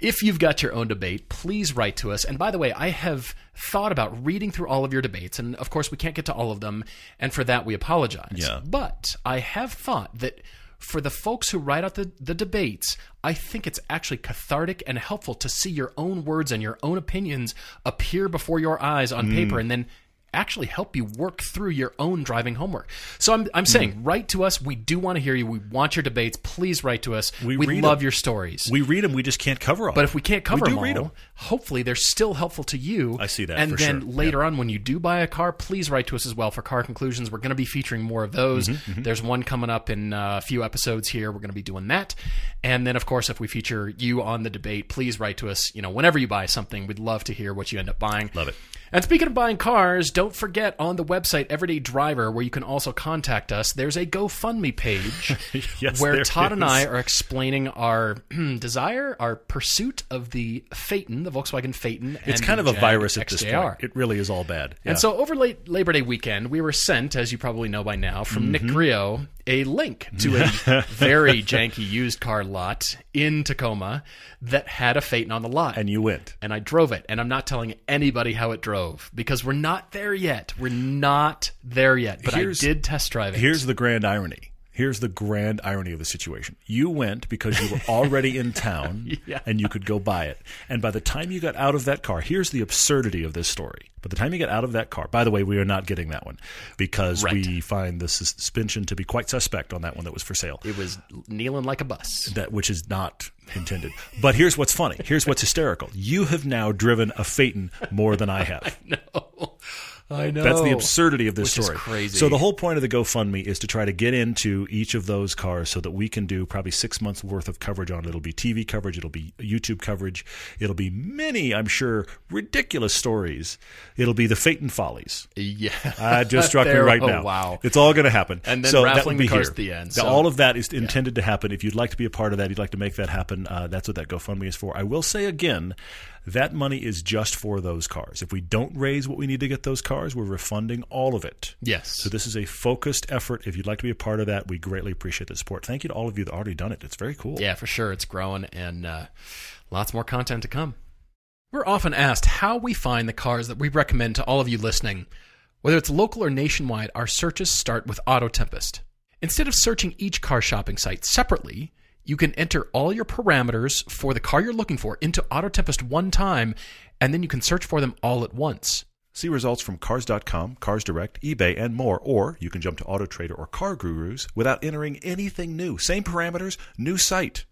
Speaker 2: If you've got your own debate, please write to us. And by the way, I have thought about reading through all of your debates, and of course, we can't get to all of them, and for that, we apologize.
Speaker 1: Yeah.
Speaker 2: But I have thought that for the folks who write out the, the debates, I think it's actually cathartic and helpful to see your own words and your own opinions appear before your eyes on
Speaker 1: Mm.
Speaker 2: paper and then actually help you work through your own driving homework. So I'm, I'm saying,
Speaker 1: Mm.
Speaker 2: write to us. We do want to hear you. We want your debates. Please write to us.
Speaker 1: We
Speaker 2: We, love
Speaker 1: them.
Speaker 2: your stories.
Speaker 1: We read them. We just can't cover all.
Speaker 2: But if we can't cover
Speaker 1: do
Speaker 2: them all,
Speaker 1: 'em.
Speaker 2: hopefully they're still helpful to you.
Speaker 1: I see that,
Speaker 2: And then
Speaker 1: sure.
Speaker 2: later on, when you do buy a car, please write to us as well for car conclusions. We're going to be featuring more of those.
Speaker 1: Mm-hmm,
Speaker 2: There's one coming up in uh, a few episodes here. We're going to be doing that. And then, of course, if we feature you on the debate, please write to us. You know, whenever you buy something, we'd love to hear what you end up buying.
Speaker 1: Love it.
Speaker 2: And speaking of buying cars, don't forget on the website Everyday Driver, where you can also contact us. There's a GoFundMe page
Speaker 1: Yes,
Speaker 2: where Todd and. I are explaining our desire, our pursuit of the Phaeton, the Volkswagen Phaeton.
Speaker 1: it's kind of a virus at this point. It really is all bad. Yeah.
Speaker 2: And so over late Labor Day weekend, we were sent, as you probably know by now, from Nick
Speaker 1: Mm-hmm.
Speaker 2: Grio, a link to a very janky used car lot in Tacoma that had a Phaeton on the lot.
Speaker 1: and you went.
Speaker 2: and I drove it, and I'm not telling anybody how it drove because we're not there yet. We're not there yet. But
Speaker 1: Here's-
Speaker 2: I did test drive it.
Speaker 1: Here's the grand irony. Here's the grand irony of the situation. You went because you were already in town
Speaker 2: Yeah.
Speaker 1: and you could go buy it. And by the time you got out of that car, here's the absurdity of this story. By the time you get out of that car, by the way, we are not getting that one because
Speaker 2: Right.
Speaker 1: we find the suspension to be quite suspect on that one that was for sale.
Speaker 2: It was kneeling like a bus.
Speaker 1: that which is not intended. But here's what's funny. Here's what's hysterical. You have now driven a Phaeton more than I have.
Speaker 2: No, I know.
Speaker 1: That's the absurdity of this
Speaker 2: Which is
Speaker 1: story.
Speaker 2: crazy.
Speaker 1: So the whole point of the GoFundMe is to try to get into each of those cars so that we can do probably six months worth of coverage on it. It'll be TV coverage, it'll be YouTube coverage, it'll be many, I'm sure, ridiculous stories. It'll be the Phaeton Follies.
Speaker 2: Yeah,
Speaker 1: Uh, it just struck me
Speaker 2: There-
Speaker 1: right
Speaker 2: oh,
Speaker 1: now.
Speaker 2: Wow.
Speaker 1: It's all going to happen.
Speaker 2: And then
Speaker 1: so that
Speaker 2: raffling
Speaker 1: would be
Speaker 2: the cars
Speaker 1: here.
Speaker 2: at the end,
Speaker 1: The-
Speaker 2: so-
Speaker 1: all of that is intended to happen. If you'd like to be a part of that, you'd like to make that happen, uh, that's what that GoFundMe is for. I will say again, that money is just for those cars. If we don't raise what we need to get those cars, we're refunding all of it.
Speaker 2: Yes.
Speaker 1: So this is a focused effort. If you'd like to be a part of that, we greatly appreciate the support. Thank you to all of you that already done it. It's very cool.
Speaker 2: Yeah, for sure. It's growing and uh, lots more content to come. We're often asked how we find the cars that we recommend to all of you listening. Whether it's local or nationwide, our searches start with Auto Tempest. Instead of searching each car shopping site separately, you can enter all your parameters for the car you're looking for into Auto Tempest one time, and then you can search for them all at once.
Speaker 1: See results from Cars.com, Cars Direct, eBay, and more. Or you can jump to AutoTrader or Car Gurus without entering anything new. Same parameters, new site.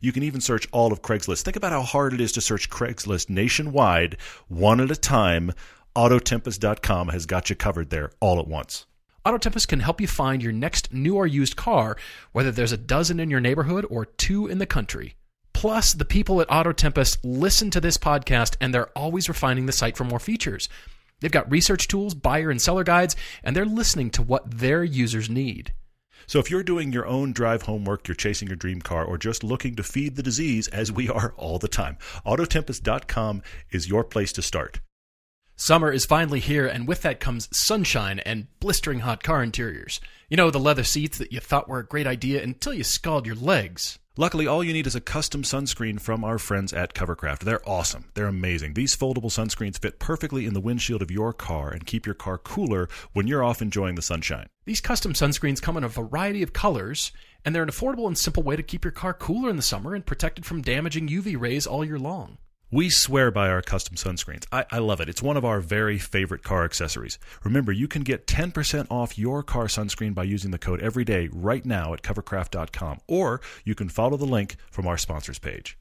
Speaker 1: You can even search all of Craigslist. Think about how hard it is to search Craigslist nationwide, one at a time. Autotempest.com has got you covered there all at once.
Speaker 2: Auto Tempest can help you find your next new or used car, whether there's a dozen in your neighborhood or two in the country. Plus, the people at Auto Tempest listen to this podcast and they're always refining the site for more features. They've got research tools, buyer and seller guides, and they're listening to what their users need.
Speaker 1: So if you're doing your own drive homework, you're chasing your dream car, or just looking to feed the disease, as we are all the time, Autotempest.com is your place to start.
Speaker 2: Summer is finally here, and with that comes sunshine and blistering hot car interiors. You know, the leather seats that you thought were a great idea until you scald your legs.
Speaker 1: Luckily, all you need is a custom sunscreen from our friends at Covercraft. They're awesome. They're amazing. These foldable sunscreens fit perfectly in the windshield of your car and keep your car cooler when you're off enjoying the sunshine.
Speaker 2: These custom sunscreens come in a variety of colors, and they're an affordable and simple way to keep your car cooler in the summer and protected from damaging UV rays all year long.
Speaker 1: We swear by our custom sunscreens. I, I love it. It's one of our very favorite car accessories. Remember, you can get 10% off your car sunscreen by using the code EVERYDAY right now at covercraft.com, or you can follow the link from our sponsors page.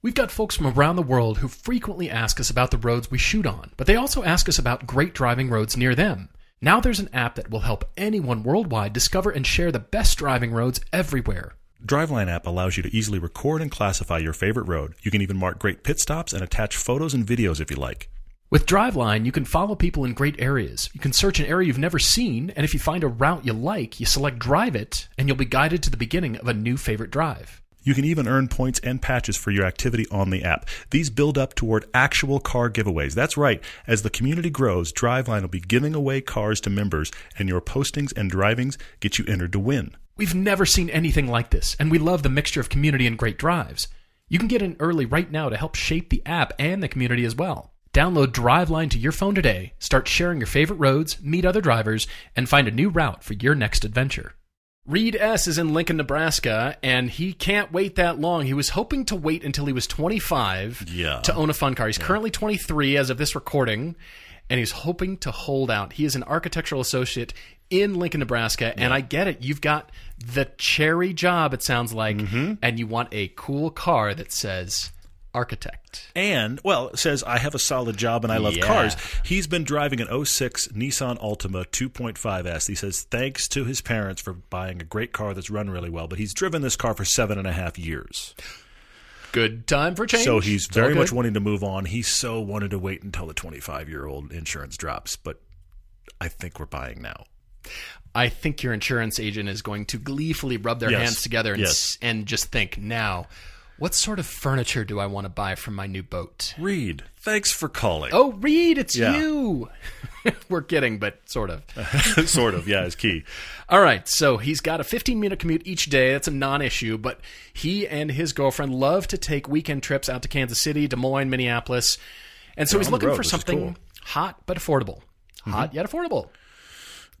Speaker 2: We've got folks from around the world who frequently ask us about the roads we shoot on, but they also ask us about great driving roads near them. Now there's an app that will help anyone worldwide discover and share the best driving roads everywhere.
Speaker 1: Driveline app allows you to easily record and classify your favorite road. You can even mark great pit stops and attach photos and videos if you like.
Speaker 2: With Driveline, you can follow people in great areas. You can search an area you've never seen, and if you find a route you like, you select Drive It, and you'll be guided to the beginning of a new favorite drive.
Speaker 1: You can even earn points and patches for your activity on the app. These build up toward actual car giveaways. That's right. As the community grows, Driveline will be giving away cars to members, and your postings and drivings get you entered to win.
Speaker 2: We've never seen anything like this, and we love the mixture of community and great drives. You can get in early right now to help shape the app and the community as well. Download Driveline to your phone today, start sharing your favorite roads, meet other drivers, and find a new route for your next adventure. Reid S. is in Lincoln, Nebraska, and he can't wait that long. He was hoping to wait until he was 25
Speaker 1: Yeah.
Speaker 2: to own a fun car. He's currently 23 as of this recording, and he's hoping to hold out. He is an architectural associate in Lincoln, Nebraska, and I get it. You've got the cherry job, it sounds like, mm-hmm. and you want a cool car that says architect.
Speaker 1: And, well, says, I have a solid job and I love
Speaker 2: Yeah.
Speaker 1: cars. He's been driving an 06 Nissan Altima 2.5S. He says, thanks to his parents for buying a great car that's run really well, but he's driven this car for seven and a half years.
Speaker 2: Good time for change.
Speaker 1: So he's
Speaker 2: It's
Speaker 1: very much wanting to move on. He so wanted to wait until the 25 year old insurance drops, but I think we're buying now.
Speaker 2: I think your insurance agent is going to gleefully rub their
Speaker 1: Yes.
Speaker 2: hands together and,
Speaker 1: Yes.
Speaker 2: s- and just think, now, what sort of furniture do I want to buy from my new boat?
Speaker 1: Reid, thanks for calling.
Speaker 2: Oh, Reid, it's
Speaker 1: Yeah.
Speaker 2: you. We're kidding, but sort of.
Speaker 1: sort of, yeah, is key.
Speaker 2: All right, so he's got a 15 minute commute each day. That's a non issue, but he and his girlfriend love to take weekend trips out to Kansas City, Des Moines, Minneapolis. And so he's looking
Speaker 1: road,
Speaker 2: for something
Speaker 1: cool.
Speaker 2: hot but affordable. Hot mm-hmm. yet affordable.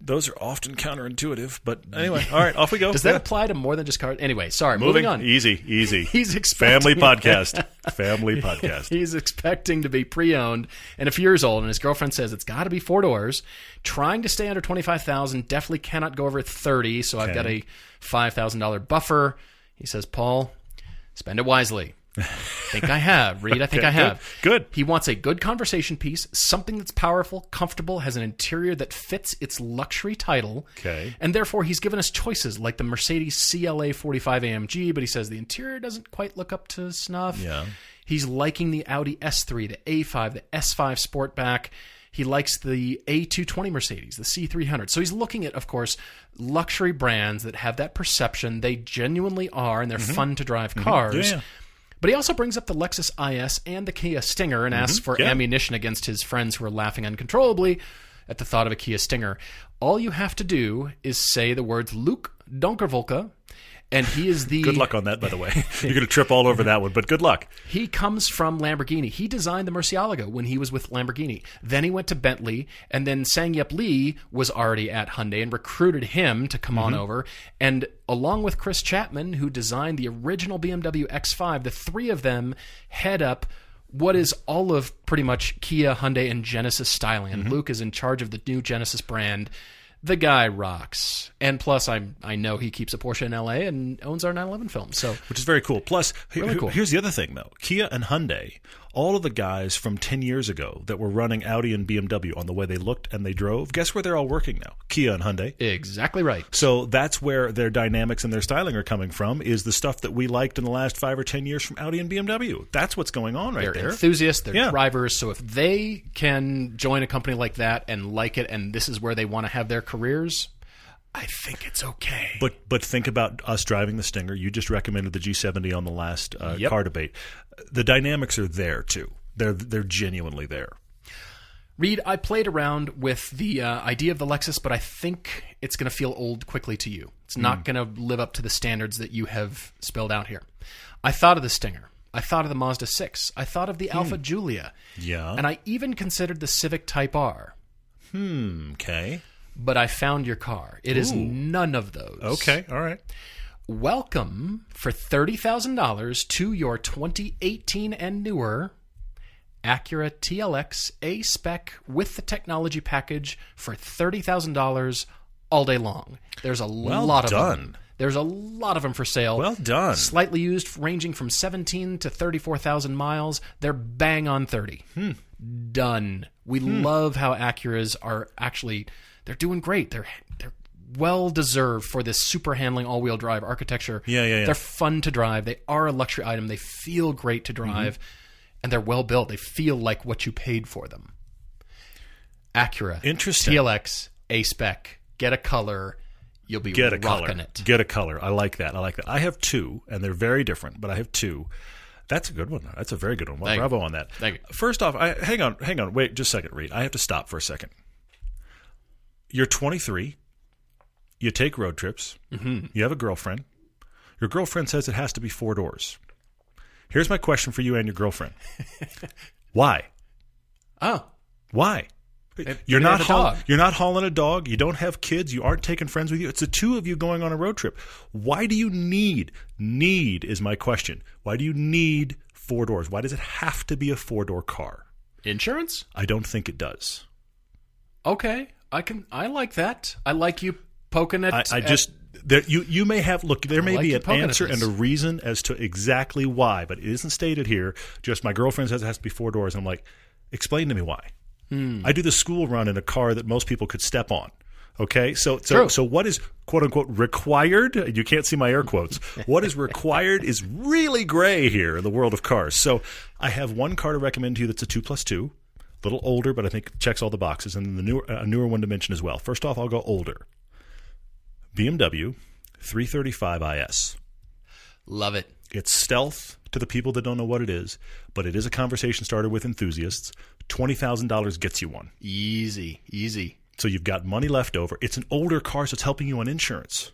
Speaker 1: Those are often counterintuitive. But anyway, all right, off we go.
Speaker 2: Does that
Speaker 1: Yeah.
Speaker 2: apply to more than just cars? Anyway, sorry.
Speaker 1: moving
Speaker 2: Moving on.
Speaker 1: Easy, easy.
Speaker 2: He's expecting-
Speaker 1: family podcast. family podcast.
Speaker 2: He's expecting to be pre-owned and a few years old, and his girlfriend says it's got to be four doors. Trying to stay under twenty-five thousand, definitely cannot go over thirty. So I've got a five thousand dollar buffer. He says, Paul, spend it wisely. Think I have, Reid. I think I have.
Speaker 1: good, good.
Speaker 2: He wants a good conversation piece, something that's powerful, comfortable, has an interior that fits its luxury title.
Speaker 1: Okay.
Speaker 2: And therefore, he's given us choices like the Mercedes CLA 45 AMG, but he says the interior doesn't quite look up to snuff.
Speaker 1: Yeah.
Speaker 2: He's liking the Audi S3, the A5, the S5 Sportback. He likes the A220 Mercedes, the C300. So he's looking at, of course, luxury brands that have that perception. They genuinely are, and they're fun to drive cars.
Speaker 1: Mm-hmm. Yeah, yeah.
Speaker 2: But he also brings up the Lexus IS and the Kia Stinger and asks for
Speaker 1: Mm-hmm. Yeah.
Speaker 2: ammunition against his friends who are laughing uncontrollably at the thought of a Kia Stinger. All you have to do is say the words Luc Donckerwolke, and he is the
Speaker 1: Good luck on that, by the way. You're going to trip all over that one, but good luck.
Speaker 2: he comes from Lamborghini. He designed the Murcielago when he was with Lamborghini. Then he went to Bentley, and then Sangyup Lee was already at Hyundai and recruited him to come on mm-hmm. over. And along with Chris Chapman, who designed the original BMW X5, the three of them head up what is all of pretty much Kia, Hyundai, and Genesis styling. And mm-hmm. Luc is in charge of the new Genesis brand. The guy rocks, and plus, I I know he keeps a Porsche in L.A. and owns our 911 film. So
Speaker 1: which is very cool. Plus,
Speaker 2: Really cool.
Speaker 1: here's the other thing, though: Kia and Hyundai, all of the guys from ten years ago that were running Audi and BMW on the way they looked and they drove. Guess where they're all working now? Kia and Hyundai.
Speaker 2: exactly right.
Speaker 1: So that's where their dynamics and their styling are coming from. Is the stuff that we liked in the last five or ten years from Audi and BMW? That's what's going on right
Speaker 2: they're
Speaker 1: there.
Speaker 2: enthusiasts, they're
Speaker 1: Yeah.
Speaker 2: drivers. So if they can join a company like that and like it, and this is where they want to have their careers, I think it's okay.
Speaker 1: But but think about us driving the Stinger. You just recommended the G70 on the last uh,
Speaker 2: Yep.
Speaker 1: car debate. The dynamics are there too. They're they're genuinely there.
Speaker 2: Reid, I played around with the uh, idea of the Lexus, but I think it's going to feel old quickly to you. It's not going to live up to the standards that you have spelled out here. I thought of the Stinger. I thought of the Mazda 6. I thought of the Alfa Giulia.
Speaker 1: Hmm. Yeah.
Speaker 2: And I even considered the Civic Type R.
Speaker 1: Hmm, okay.
Speaker 2: But I found your car. It is none of those.
Speaker 1: Okay. All right.
Speaker 2: welcome for $30,000 to your 2018 and newer Acura TLX A spec with the technology package for $30,000 all day long. There's a lot of
Speaker 1: done.
Speaker 2: them. There's a lot of them for sale.
Speaker 1: Well done.
Speaker 2: Slightly used, ranging from 17 to 34,000 miles. They're bang on 30.
Speaker 1: Hmm.
Speaker 2: Done. We love how Acuras are actually they're doing great. They're they're well deserved for this super handling all-wheel drive architecture.
Speaker 1: Yeah, yeah, yeah.
Speaker 2: They're fun to drive. They are a luxury item. They feel great to drive,
Speaker 1: Mm-hmm.
Speaker 2: and they're well built. They feel like what you paid for them. Acura,
Speaker 1: Interesting.
Speaker 2: TLX, A spec. Get a color. You'll be
Speaker 1: Get a color.
Speaker 2: it.
Speaker 1: Get a color. I like that. I like that. I have two, and they're very different, but I have two. That's a good one. That's a very good one. Well,
Speaker 2: Thank you.
Speaker 1: bravo on that.
Speaker 2: Thank you.
Speaker 1: First off, I, hang on, hang on, wait just a second, Reid. I have to stop for a second. You're 23. You take road trips. Mm-hmm. You have a girlfriend. Your girlfriend says it has to be four doors. Here's my question for you and your girlfriend. Why?
Speaker 2: Oh,
Speaker 1: Why?
Speaker 2: maybe
Speaker 1: You're not haul- you're not hauling a dog. You don't have kids. You aren't taking friends with you. It's the two of you going on a road trip. Why do you need need is my question. Why do you need four doors? Why does it have to be a four door car?
Speaker 2: insurance.
Speaker 1: I don't think it does.
Speaker 2: Okay, I can. I like that. I like you poking at.
Speaker 1: I, I
Speaker 2: at-
Speaker 1: just there, you you may have look there may
Speaker 2: like
Speaker 1: be an answer and a reason as to exactly why, but it isn't stated here. Just my girlfriend says it has to be four doors. I'm like, explain to me why.
Speaker 2: Hmm.
Speaker 1: I do the school run in a car that most people could step on. Okay, so so
Speaker 2: True.
Speaker 1: so what is quote unquote required? You can't see my air quotes. what is required is really gray here in the world of cars. So I have one car to recommend to you that's a two plus two, a little older, but I think checks all the boxes, and then the newer a newer one to mention as well. First off, I'll go older. BMW 335 IS.
Speaker 2: love it.
Speaker 1: It's stealth to the people that don't know what it is, but it is a conversation starter with enthusiasts. $20,000 gets you one.
Speaker 2: Easy, easy.
Speaker 1: So you've got money left over. It's an older car, so it's helping you on insurance.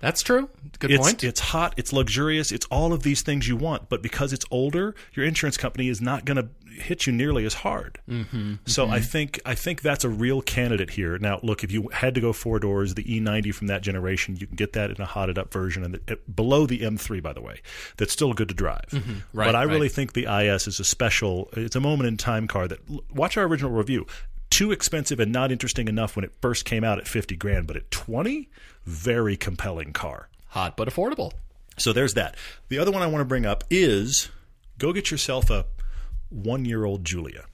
Speaker 2: That's true. Good
Speaker 1: It's,
Speaker 2: point.
Speaker 1: it's hot, it's luxurious, it's all of these things you want. But because it's older, your insurance company is not going to hit you nearly as hard. Mm-hmm, so I think I think that's a real candidate here. Now, look, if you had to go four doors, the E90 from that generation, you can get that in a hotted up version, and the, below the M3, by the way, that's still good to drive.
Speaker 2: Mm-hmm. Right,
Speaker 1: but I
Speaker 2: right.
Speaker 1: really think the IS is a special. It's a moment in time car that. Watch our original review. Too expensive and not interesting enough when it first came out at 50 grand, but at 20, very compelling car.
Speaker 2: Hot but affordable.
Speaker 1: So there's that. The other one I want to bring up is go get yourself a one year old Giulia.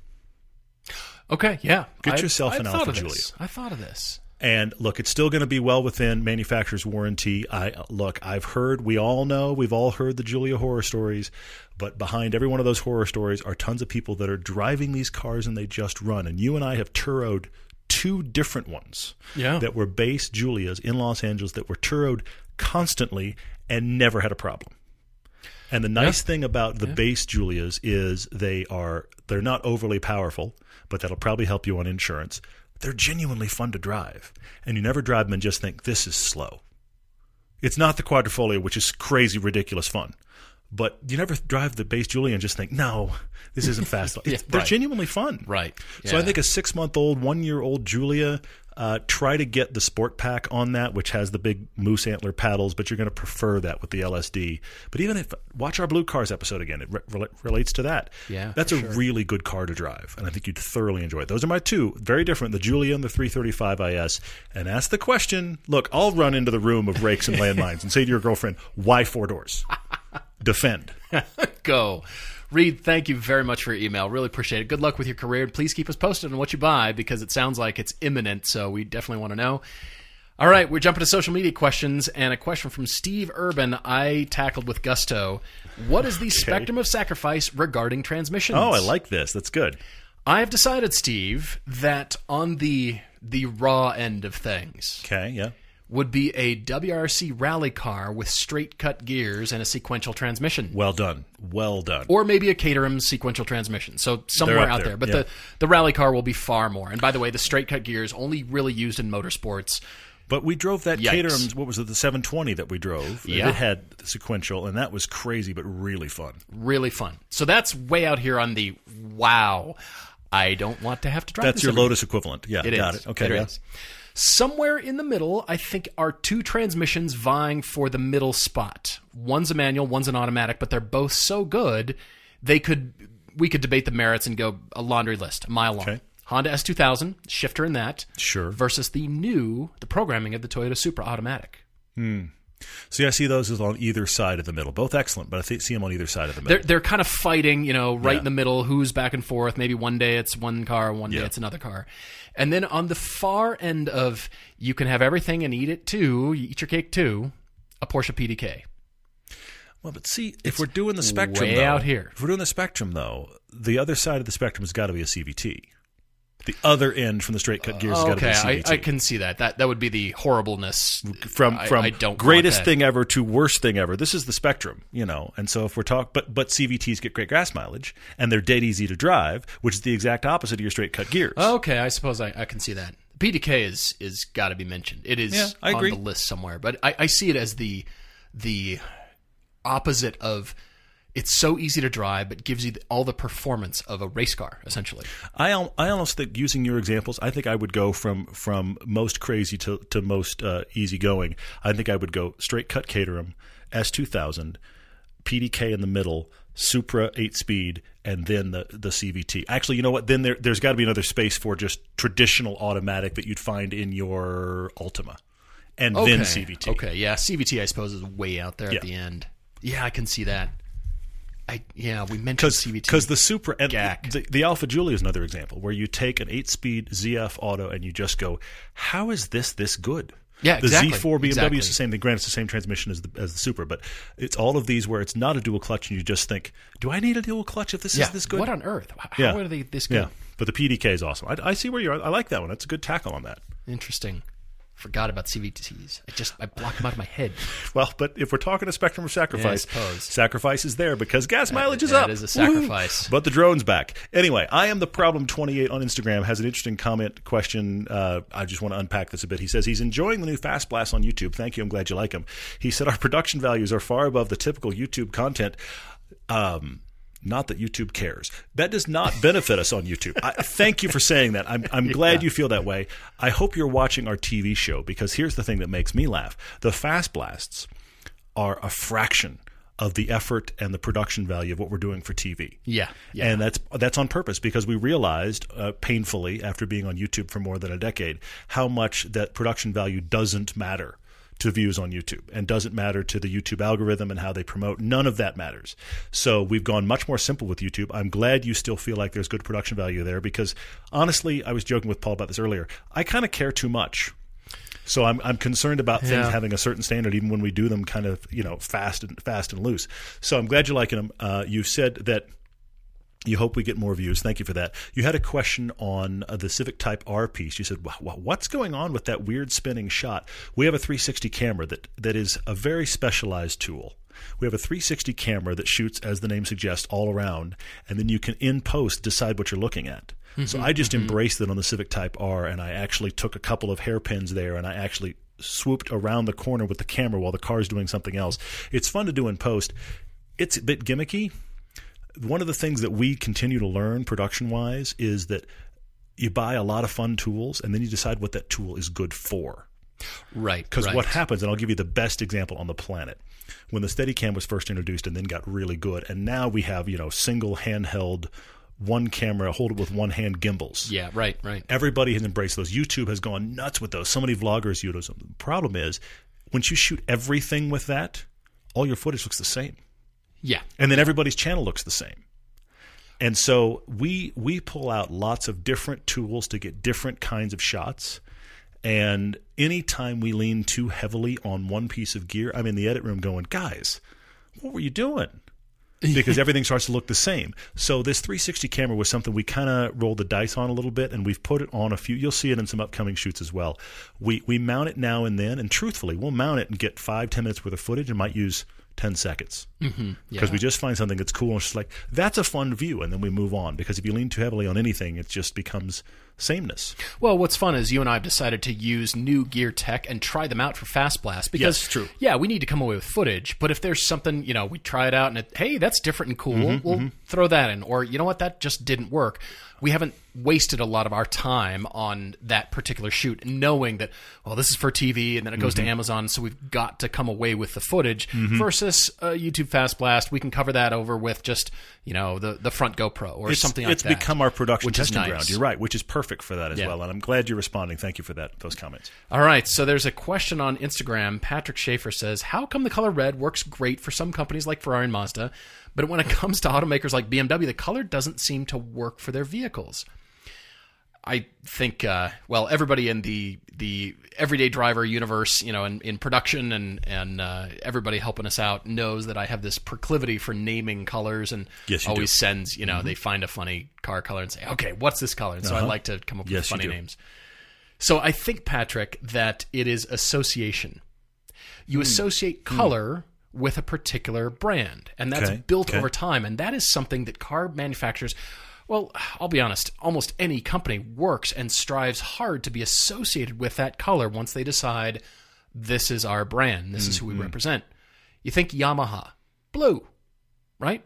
Speaker 2: Okay, yeah.
Speaker 1: Get
Speaker 2: I-
Speaker 1: yourself
Speaker 2: I
Speaker 1: an
Speaker 2: thought Alfa.
Speaker 1: Giulia.
Speaker 2: I thought of this.
Speaker 1: And look, it's still going to be well within manufacturer's warranty. I look, I've heard, we all know, we've all heard the Giulia horror stories, but behind every one of those horror stories are tons of people that are driving these cars and they just run. And you and I have turoed two different ones
Speaker 2: Yeah.
Speaker 1: that were base Giulias in Los Angeles that were turoed constantly and never had a problem. And the nice thing about the base Giulias is they are they're not overly powerful, but that'll probably help you on insurance. They're genuinely fun to drive, and you never drive them and just think this is slow. It's not the Quadrifoglio, which is crazy, ridiculous fun, but you never drive the base Giulia and just think, no, this isn't fast. It's- they're
Speaker 2: right.
Speaker 1: genuinely fun,
Speaker 2: Right.
Speaker 1: So I think a six month old, one year old Giulia. Uh, try to get the sport pack on that, which has the big moose antler paddles, but you're going to prefer that with the LSD. But even if watch our Blue Cars episode again, it re- relates to that.
Speaker 2: Yeah,
Speaker 1: that's a really good car to drive, and I think you'd thoroughly enjoy it. Those are my two, very different: the Giulia and the 335 IS. And ask the question. Look, I'll run into the room of rakes and landmines and say to your girlfriend, "Why four doors?" Defend.
Speaker 2: Go. Reid, thank you very much for your email. Really appreciate it. Good luck with your career. Please keep us posted on what you buy because it sounds like it's imminent, so we definitely want to know. All right, we're jumping to social media questions, and a question from Steve Urban I tackled with gusto. What is the spectrum of sacrifice regarding transmissions?
Speaker 1: Oh, I like this. That's good.
Speaker 2: I have decided, Steve, that on the the raw end of things
Speaker 1: Okay, yeah.
Speaker 2: Would be a WRC rally car with straight cut gears and a sequential transmission.
Speaker 1: Well done. Well done.
Speaker 2: or maybe a Caterham sequential transmission. So somewhere out
Speaker 1: there,
Speaker 2: there. But
Speaker 1: yeah.
Speaker 2: the, the rally car will be far more. And by the way, the straight cut gears only really used in motorsports.
Speaker 1: But we drove that
Speaker 2: Yikes.
Speaker 1: Caterham's. What was it? The 720 that we drove.
Speaker 2: Yeah.
Speaker 1: It had sequential, and that was crazy, but really fun.
Speaker 2: Really fun. So that's way out here on the wow. I don't want to have to drive
Speaker 1: That's your Lotus equivalent. Yeah,
Speaker 2: It
Speaker 1: got
Speaker 2: is.
Speaker 1: it. Okay,
Speaker 2: It
Speaker 1: yeah.
Speaker 2: is. Somewhere in the middle, I think, are two transmissions vying for the middle spot. One's a manual, one's an automatic, but they're both so good they could we could debate the merits and go a laundry list, a mile long.
Speaker 1: Okay.
Speaker 2: Honda S2000 shifter in that,
Speaker 1: Sure.
Speaker 2: versus the new the programming of the Toyota Supra automatic. Hmm.
Speaker 1: See, I see those as on either side of the middle. Both excellent, but I th- see them on either side of the middle.
Speaker 2: They're they're kind of fighting, you know, right
Speaker 1: Yeah.
Speaker 2: in the middle. Who's back and forth? Maybe one day it's one car, one day it's another car, and then on the far end of you can have everything and eat it too. You eat your cake too. A Porsche PDK.
Speaker 1: well, but see, if we're doing the spectrum,
Speaker 2: way
Speaker 1: though,
Speaker 2: out here.
Speaker 1: if we're doing the spectrum, though, the other side of the spectrum has got to be a CVT. The other end from the straight cut gears has got to be
Speaker 2: Okay, I, I can see that. That that would be the horribleness.
Speaker 1: from from
Speaker 2: I don't
Speaker 1: greatest thing ever to worst thing ever. This is the spectrum, you know. And so if we're talking, but but CVTs get great gas mileage and they're dead easy to drive, which is the exact opposite of your straight cut gears.
Speaker 2: Okay, I suppose I, I can see that. PDK is is got to be mentioned. It is
Speaker 1: Yeah, I
Speaker 2: on
Speaker 1: agree.
Speaker 2: the list somewhere, but I, I see it as the the opposite of. It's so easy to drive, but gives you all the performance of a race car, essentially.
Speaker 1: I I almost think using your examples, I think I would go from from most crazy to to most uh, easygoing. I think I would go straight cut Caterham, S two thousand, PDK in the middle, Supra eight speed, and then the the CVT. Actually, you know what? Then there there's got to be another space for just traditional automatic that you'd find in your Altima, and then CVT.
Speaker 2: Okay, yeah, CVT I suppose is way out there
Speaker 1: Yeah.
Speaker 2: at the end. Yeah, I can see that. I yeah, we mentioned CVT
Speaker 1: Because the Supra and
Speaker 2: Gack.
Speaker 1: the, the Alfa Giulia is another example where you take an eight-speed ZF auto and you just go, "How is this this good?"
Speaker 2: Yeah,
Speaker 1: the
Speaker 2: exactly,
Speaker 1: Z4 BMW
Speaker 2: exactly.
Speaker 1: is the same thing. Granted, it's the same transmission as the as the Supra, but it's all of these where it's not a dual clutch, and you just think, "Do I need a dual clutch if this
Speaker 2: yeah,
Speaker 1: is this good?"
Speaker 2: What on earth? How
Speaker 1: Yeah.
Speaker 2: are they this good?
Speaker 1: yeah, but the PDK is awesome. I, I see where you're. I like that one. That's a good tackle on that.
Speaker 2: Interesting. Forgot about CVTs. I just I blocked them out of my head.
Speaker 1: Well, but if we're talking a spectrum of sacrifice,
Speaker 2: suppose.
Speaker 1: sacrifice is there because gas mileage is
Speaker 2: that
Speaker 1: up.
Speaker 2: is a
Speaker 1: Woohoo!
Speaker 2: sacrifice.
Speaker 1: But the drone's back. Anyway, I am the problem 28 on Instagram has an interesting comment question. Uh, I just want to unpack this a bit. He says he's enjoying the new Fast Blast on YouTube. Thank you. I'm glad you like him. He said our production values are far above the typical YouTube content. Um, not that YouTube cares. That does not benefit us on YouTube. I, thank you for saying that. I'm, I'm glad you feel that way. I hope you're watching our TV show because here's the thing that makes me laugh: the Fast Blasts are a fraction of the effort and the production value of what we're doing for TV.
Speaker 2: Yeah, yeah.
Speaker 1: And that's that's on purpose because we realized uh, painfully after being on YouTube for more than a decade how much that production value doesn't matter to views on YouTube and doesn't matter to the YouTube algorithm and how they promote. None of that matters. So we've gone much more simple with YouTube. I'm glad you still feel like there's good production value there because honestly, I was joking with Paul about this earlier. I kind of care too much. So I'm I'm concerned about things
Speaker 2: Yeah.
Speaker 1: having a certain standard, even when we do them kind of you know fast and fast and loose. So I'm glad you're liking them. Uh, you said that you hope we get more views. Thank you for that. You had a question on uh, the Civic Type R piece. You said, "Wha- wha- "What's going on with that weird spinning shot?" We have a 360 camera that that is a very specialized tool. We have a 360 camera that shoots, as the name suggests, all around, and then you can in post decide what you're looking at. So I just embraced it on the Civic Type R, and I actually took a couple of hairpins there, and I actually swooped around the corner with the camera while the car's doing something else. It's fun to do in post. It's a bit gimmicky one of the things that we continue to learn production wise is that you buy a lot of fun tools and then you decide what that tool is good for.
Speaker 2: right.
Speaker 1: Because
Speaker 2: right.
Speaker 1: what happens, and I'll give you the best example on the planet, when the Steadicam was first introduced and then got really good, and now we have you know single handheld, one camera, hold it with one hand gimbals.
Speaker 2: Yeah, right, right.
Speaker 1: Everybody has embraced those. YouTube has gone nuts with those. So many vloggers use them. The problem is, once you shoot everything with that, all your footage looks the same
Speaker 2: Yeah.
Speaker 1: and then everybody's channel looks the same. And so we we pull out lots of different tools to get different kinds of shots. And anytime we lean too heavily on one piece of gear, I'm in the edit room going, guys, what were you doing? Because everything starts to look the same. So this 360 camera was something we kind of rolled the dice on a little bit, and we've put it on a few. You'll see it in some upcoming shoots as well. We we mount it now and then, and truthfully, we'll mount it and get five ten minutes worth of footage, and might use ten seconds. Mm-hmm. Because we just find something that's cool and it's just like that's a fun view and then we move on. Because if you lean too heavily on anything it just becomes sameness
Speaker 2: Well, what's fun is you and I have decided to use new gear tech and try them out for Fast Blast because
Speaker 1: Yes, true.
Speaker 2: Yeah, we need to come away with footage, but if there's something, you know, we try it out and it, hey, that's different and cool,
Speaker 1: Mm-hmm,
Speaker 2: we'll throw that in. Or you know what, that just didn't work. We haven't wasted a lot of our time on that particular shoot, knowing that well, this is for TV and then it goes
Speaker 1: Mm-hmm.
Speaker 2: to Amazon, so we've got to come away with the footage. Versus uh, YouTube Fast Blast, we can cover that over with just you know the the front GoPro or
Speaker 1: it's,
Speaker 2: something like
Speaker 1: it's
Speaker 2: that.
Speaker 1: become our production testing
Speaker 2: nice.
Speaker 1: ground you're right which is perfect for that as
Speaker 2: Yeah.
Speaker 1: well and i'm glad you're responding thank you for that those comments
Speaker 2: All right, so there's a question on Instagram. Patrick Schaefer says, "How come the color red works great for some companies like Ferrari and Mazda, but when it comes to automakers like BMW, the color doesn't seem to work for their vehicles?" I think, uh, well, everybody in the the everyday driver universe, you know, in, in production and and uh, everybody helping us out knows that I have this proclivity for naming colors and
Speaker 1: Yes,
Speaker 2: always
Speaker 1: do. Mm-hmm.
Speaker 2: sends, you know, they find a funny car color and say, "Okay, what's this color?" And so I like to come up
Speaker 1: Uh-huh. Yes,
Speaker 2: with funny names. So I think, Patrick, that it is association. You
Speaker 1: Hmm.
Speaker 2: associate color with a particular brand, and that's
Speaker 1: Okay,
Speaker 2: built
Speaker 1: okay.
Speaker 2: over time. And that is something that car manufacturers, well, I'll be honest, almost any company works and strives hard to be associated with that color once they decide this is our brand, this is who
Speaker 1: Mm-hmm.
Speaker 2: we represent. You think Yamaha, blue, right?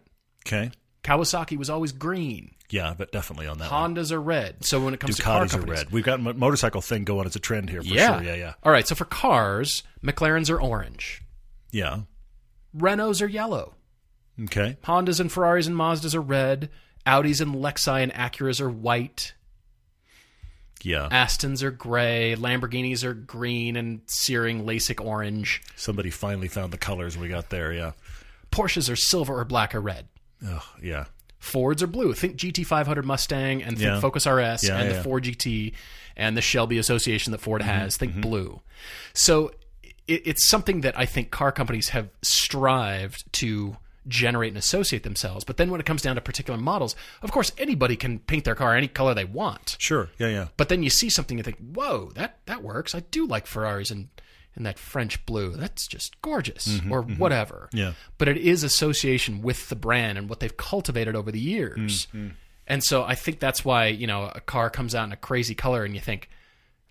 Speaker 1: okay
Speaker 2: Kawasaki was always green.
Speaker 1: yeah but definitely on that one.
Speaker 2: Hondas are red. So when it comes to car
Speaker 1: ducatis are red we've got a motorcycle thing going as a trend here for
Speaker 2: yeah,
Speaker 1: sure yeah yeah
Speaker 2: All right, so for cars, McLarens are orange,
Speaker 1: yeah
Speaker 2: Renaults are yellow,
Speaker 1: okay
Speaker 2: Hondas and Ferraris and Mazdas are red, Audis and Lexi and Acuras are white,
Speaker 1: yeah
Speaker 2: Astons are gray, Lamborghinis are green and searing LASIK orange,
Speaker 1: somebody finally found the colors we got there yeah
Speaker 2: Porsches are silver or black or red.
Speaker 1: oh yeah
Speaker 2: Fords are blue. Think GT500 Mustang and think
Speaker 1: Yeah.
Speaker 2: Focus RS
Speaker 1: Yeah,
Speaker 2: and
Speaker 1: yeah.
Speaker 2: the Ford GT and the Shelby Association that Ford
Speaker 1: Mm-hmm.
Speaker 2: has. Think blue. So it, it's something that I think car companies have strived to generate and associate themselves. But then when it comes down to particular models, of course, anybody can paint their car any color they want.
Speaker 1: Sure. Yeah, yeah.
Speaker 2: But then you see something and think, whoa, that, that works. I do like Ferraris and, and that French blue. That's just gorgeous mm-hmm, or mm-hmm. whatever.
Speaker 1: Yeah.
Speaker 2: But it is association with the brand and what they've cultivated over the years. Mm-hmm. And so I think that's why, you know, a car comes out in a crazy color and you think,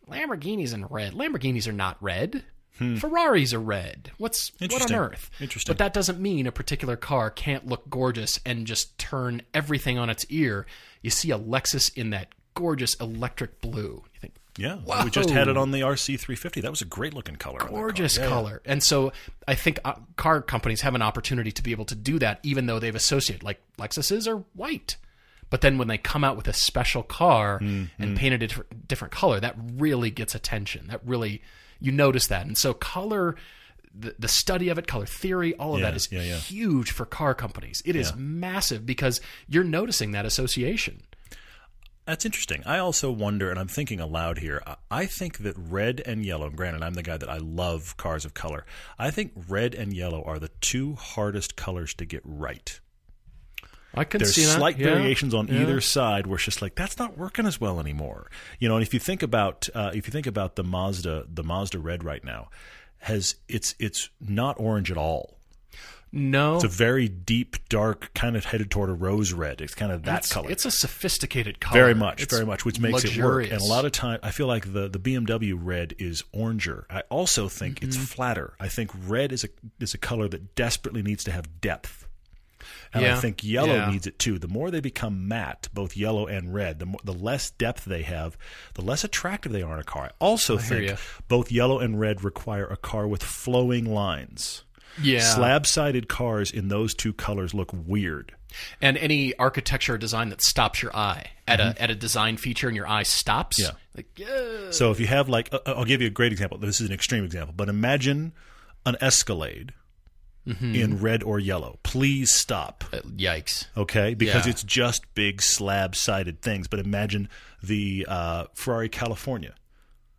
Speaker 2: Lamborghinis in red. Lamborghinis are not red. Ferraris are red. What's what on earth?
Speaker 1: Interesting.
Speaker 2: But that doesn't mean a particular car can't look gorgeous and just turn everything on its ear. You see a Lexus in that gorgeous electric blue. You think,
Speaker 1: Yeah. We just had it on the RC350. That was a great looking color.
Speaker 2: gorgeous
Speaker 1: Yeah, yeah.
Speaker 2: color. And so I think uh, car companies have an opportunity to be able to do that, even though they've associated like Lexuses are white. But then when they come out with a special car
Speaker 1: Mm-hmm.
Speaker 2: and paint it a different color, that really gets attention. That really you notice that. And so color. The, the study of it, color theory, all of
Speaker 1: Yeah,
Speaker 2: that is
Speaker 1: yeah, yeah.
Speaker 2: huge for car companies. It is massive because you're noticing that association.
Speaker 1: That's interesting. I also wonder, and I'm thinking aloud here. I- I think that red and yellow. Granted, I'm the guy that I love cars of color. I think red and yellow are the two hardest colors to get right.
Speaker 2: I can
Speaker 1: There's
Speaker 2: see that.
Speaker 1: slight
Speaker 2: Yeah,
Speaker 1: variations on
Speaker 2: yeah.
Speaker 1: either side where it's just like that's not working as well anymore. You know, and if you think about uh, if you think about the Mazda, the Mazda red right now has it's it's not orange at all.
Speaker 2: No,
Speaker 1: It's a very deep, dark, kind of headed toward a rose red. It's kind of that
Speaker 2: it's,
Speaker 1: color.
Speaker 2: It's a sophisticated color.
Speaker 1: very much,
Speaker 2: It's
Speaker 1: very much, which makes it work. And a lot of time, I feel like the the BMW red is oranger. I also think it's
Speaker 2: Mm-hmm.
Speaker 1: flatter. I think red is a is a color that desperately needs to have depth. And I think yellow
Speaker 2: Yeah.
Speaker 1: needs it too. The more they become matte, both yellow and red, the more, the less depth they have, the less attractive they are in a car. I also
Speaker 2: hear
Speaker 1: think both yellow and red require a car with flowing lines.
Speaker 2: yeah.
Speaker 1: Slab-sided cars in those two colors look weird.
Speaker 2: and any architecture or design that stops your eye at a at a design feature and your eye stops.
Speaker 1: Mm-hmm. Yeah.
Speaker 2: Like yeah.
Speaker 1: So if you have like, I'll give you a great example. This is an extreme example, but imagine an Escalade
Speaker 2: Mm-hmm.
Speaker 1: in red or yellow. Please stop.
Speaker 2: Uh, Yikes.
Speaker 1: Okay, because
Speaker 2: Yeah.
Speaker 1: it's just big slab-sided things. But imagine the uh, Ferrari California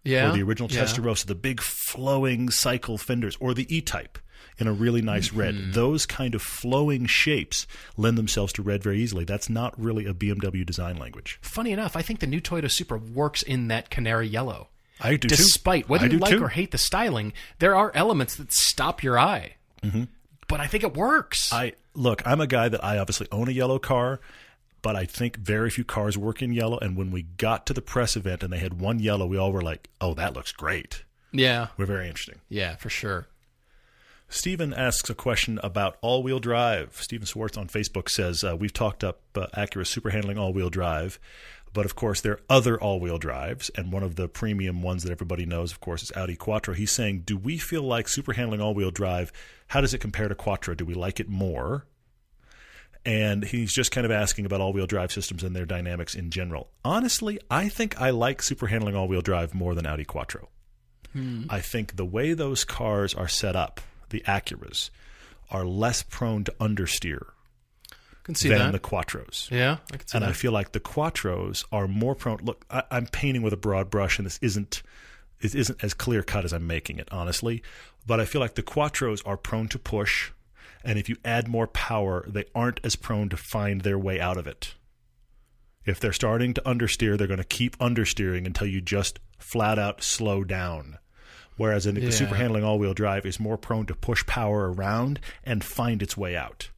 Speaker 2: Yeah.
Speaker 1: or the original
Speaker 2: yeah.
Speaker 1: Testarossa, the big flowing cycle fenders, or the E-Type in a really nice
Speaker 2: Mm-hmm.
Speaker 1: red. Those kind of flowing shapes lend themselves to red very easily. That's not really a BMW design language.
Speaker 2: Funny enough, I think the new Toyota Supra works in that canary yellow.
Speaker 1: I do too.
Speaker 2: Despite whether
Speaker 1: I
Speaker 2: you like
Speaker 1: too.
Speaker 2: or hate the styling, there are elements that stop your eye. Mm-hmm. But I think it works.
Speaker 1: I look. I'm a guy that I obviously own a yellow car, but I think very few cars work in yellow. And when we got to the press event and they had one yellow, we all were like, "Oh, that looks great."
Speaker 2: yeah.
Speaker 1: We're very interesting.
Speaker 2: Yeah, for sure.
Speaker 1: Stephen asks a question about all-wheel drive. Stephen Swartz on Facebook says uh, we've talked up uh, Acura super handling all-wheel drive, but of course there are other all-wheel drives, and one of the premium ones that everybody knows, of course, is Audi Quattro. He's saying, do we feel like super handling all-wheel drive? How does it compare to Quattro? Do we like it more? And he's just kind of asking about all-wheel drive systems and their dynamics in general. Honestly, I think I like super handling all-wheel drive more than Audi Quattro. Hmm. I think the way those cars are set up, the Acuras, are less prone to understeer than
Speaker 2: that.
Speaker 1: the Quattros.
Speaker 2: yeah, I can see
Speaker 1: And
Speaker 2: that.
Speaker 1: I feel like the Quattros are more prone. Look, I, I'm painting with a broad brush, and this isn't it isn't as clear cut as I'm making it, honestly. But I feel like the Quattros are prone to push, and if you add more power, they aren't as prone to find their way out of it. If they're starting to understeer, they're going to keep understeering until you just flat out slow down. Whereas in the super handling all wheel drive is more prone to push power around and find its way out.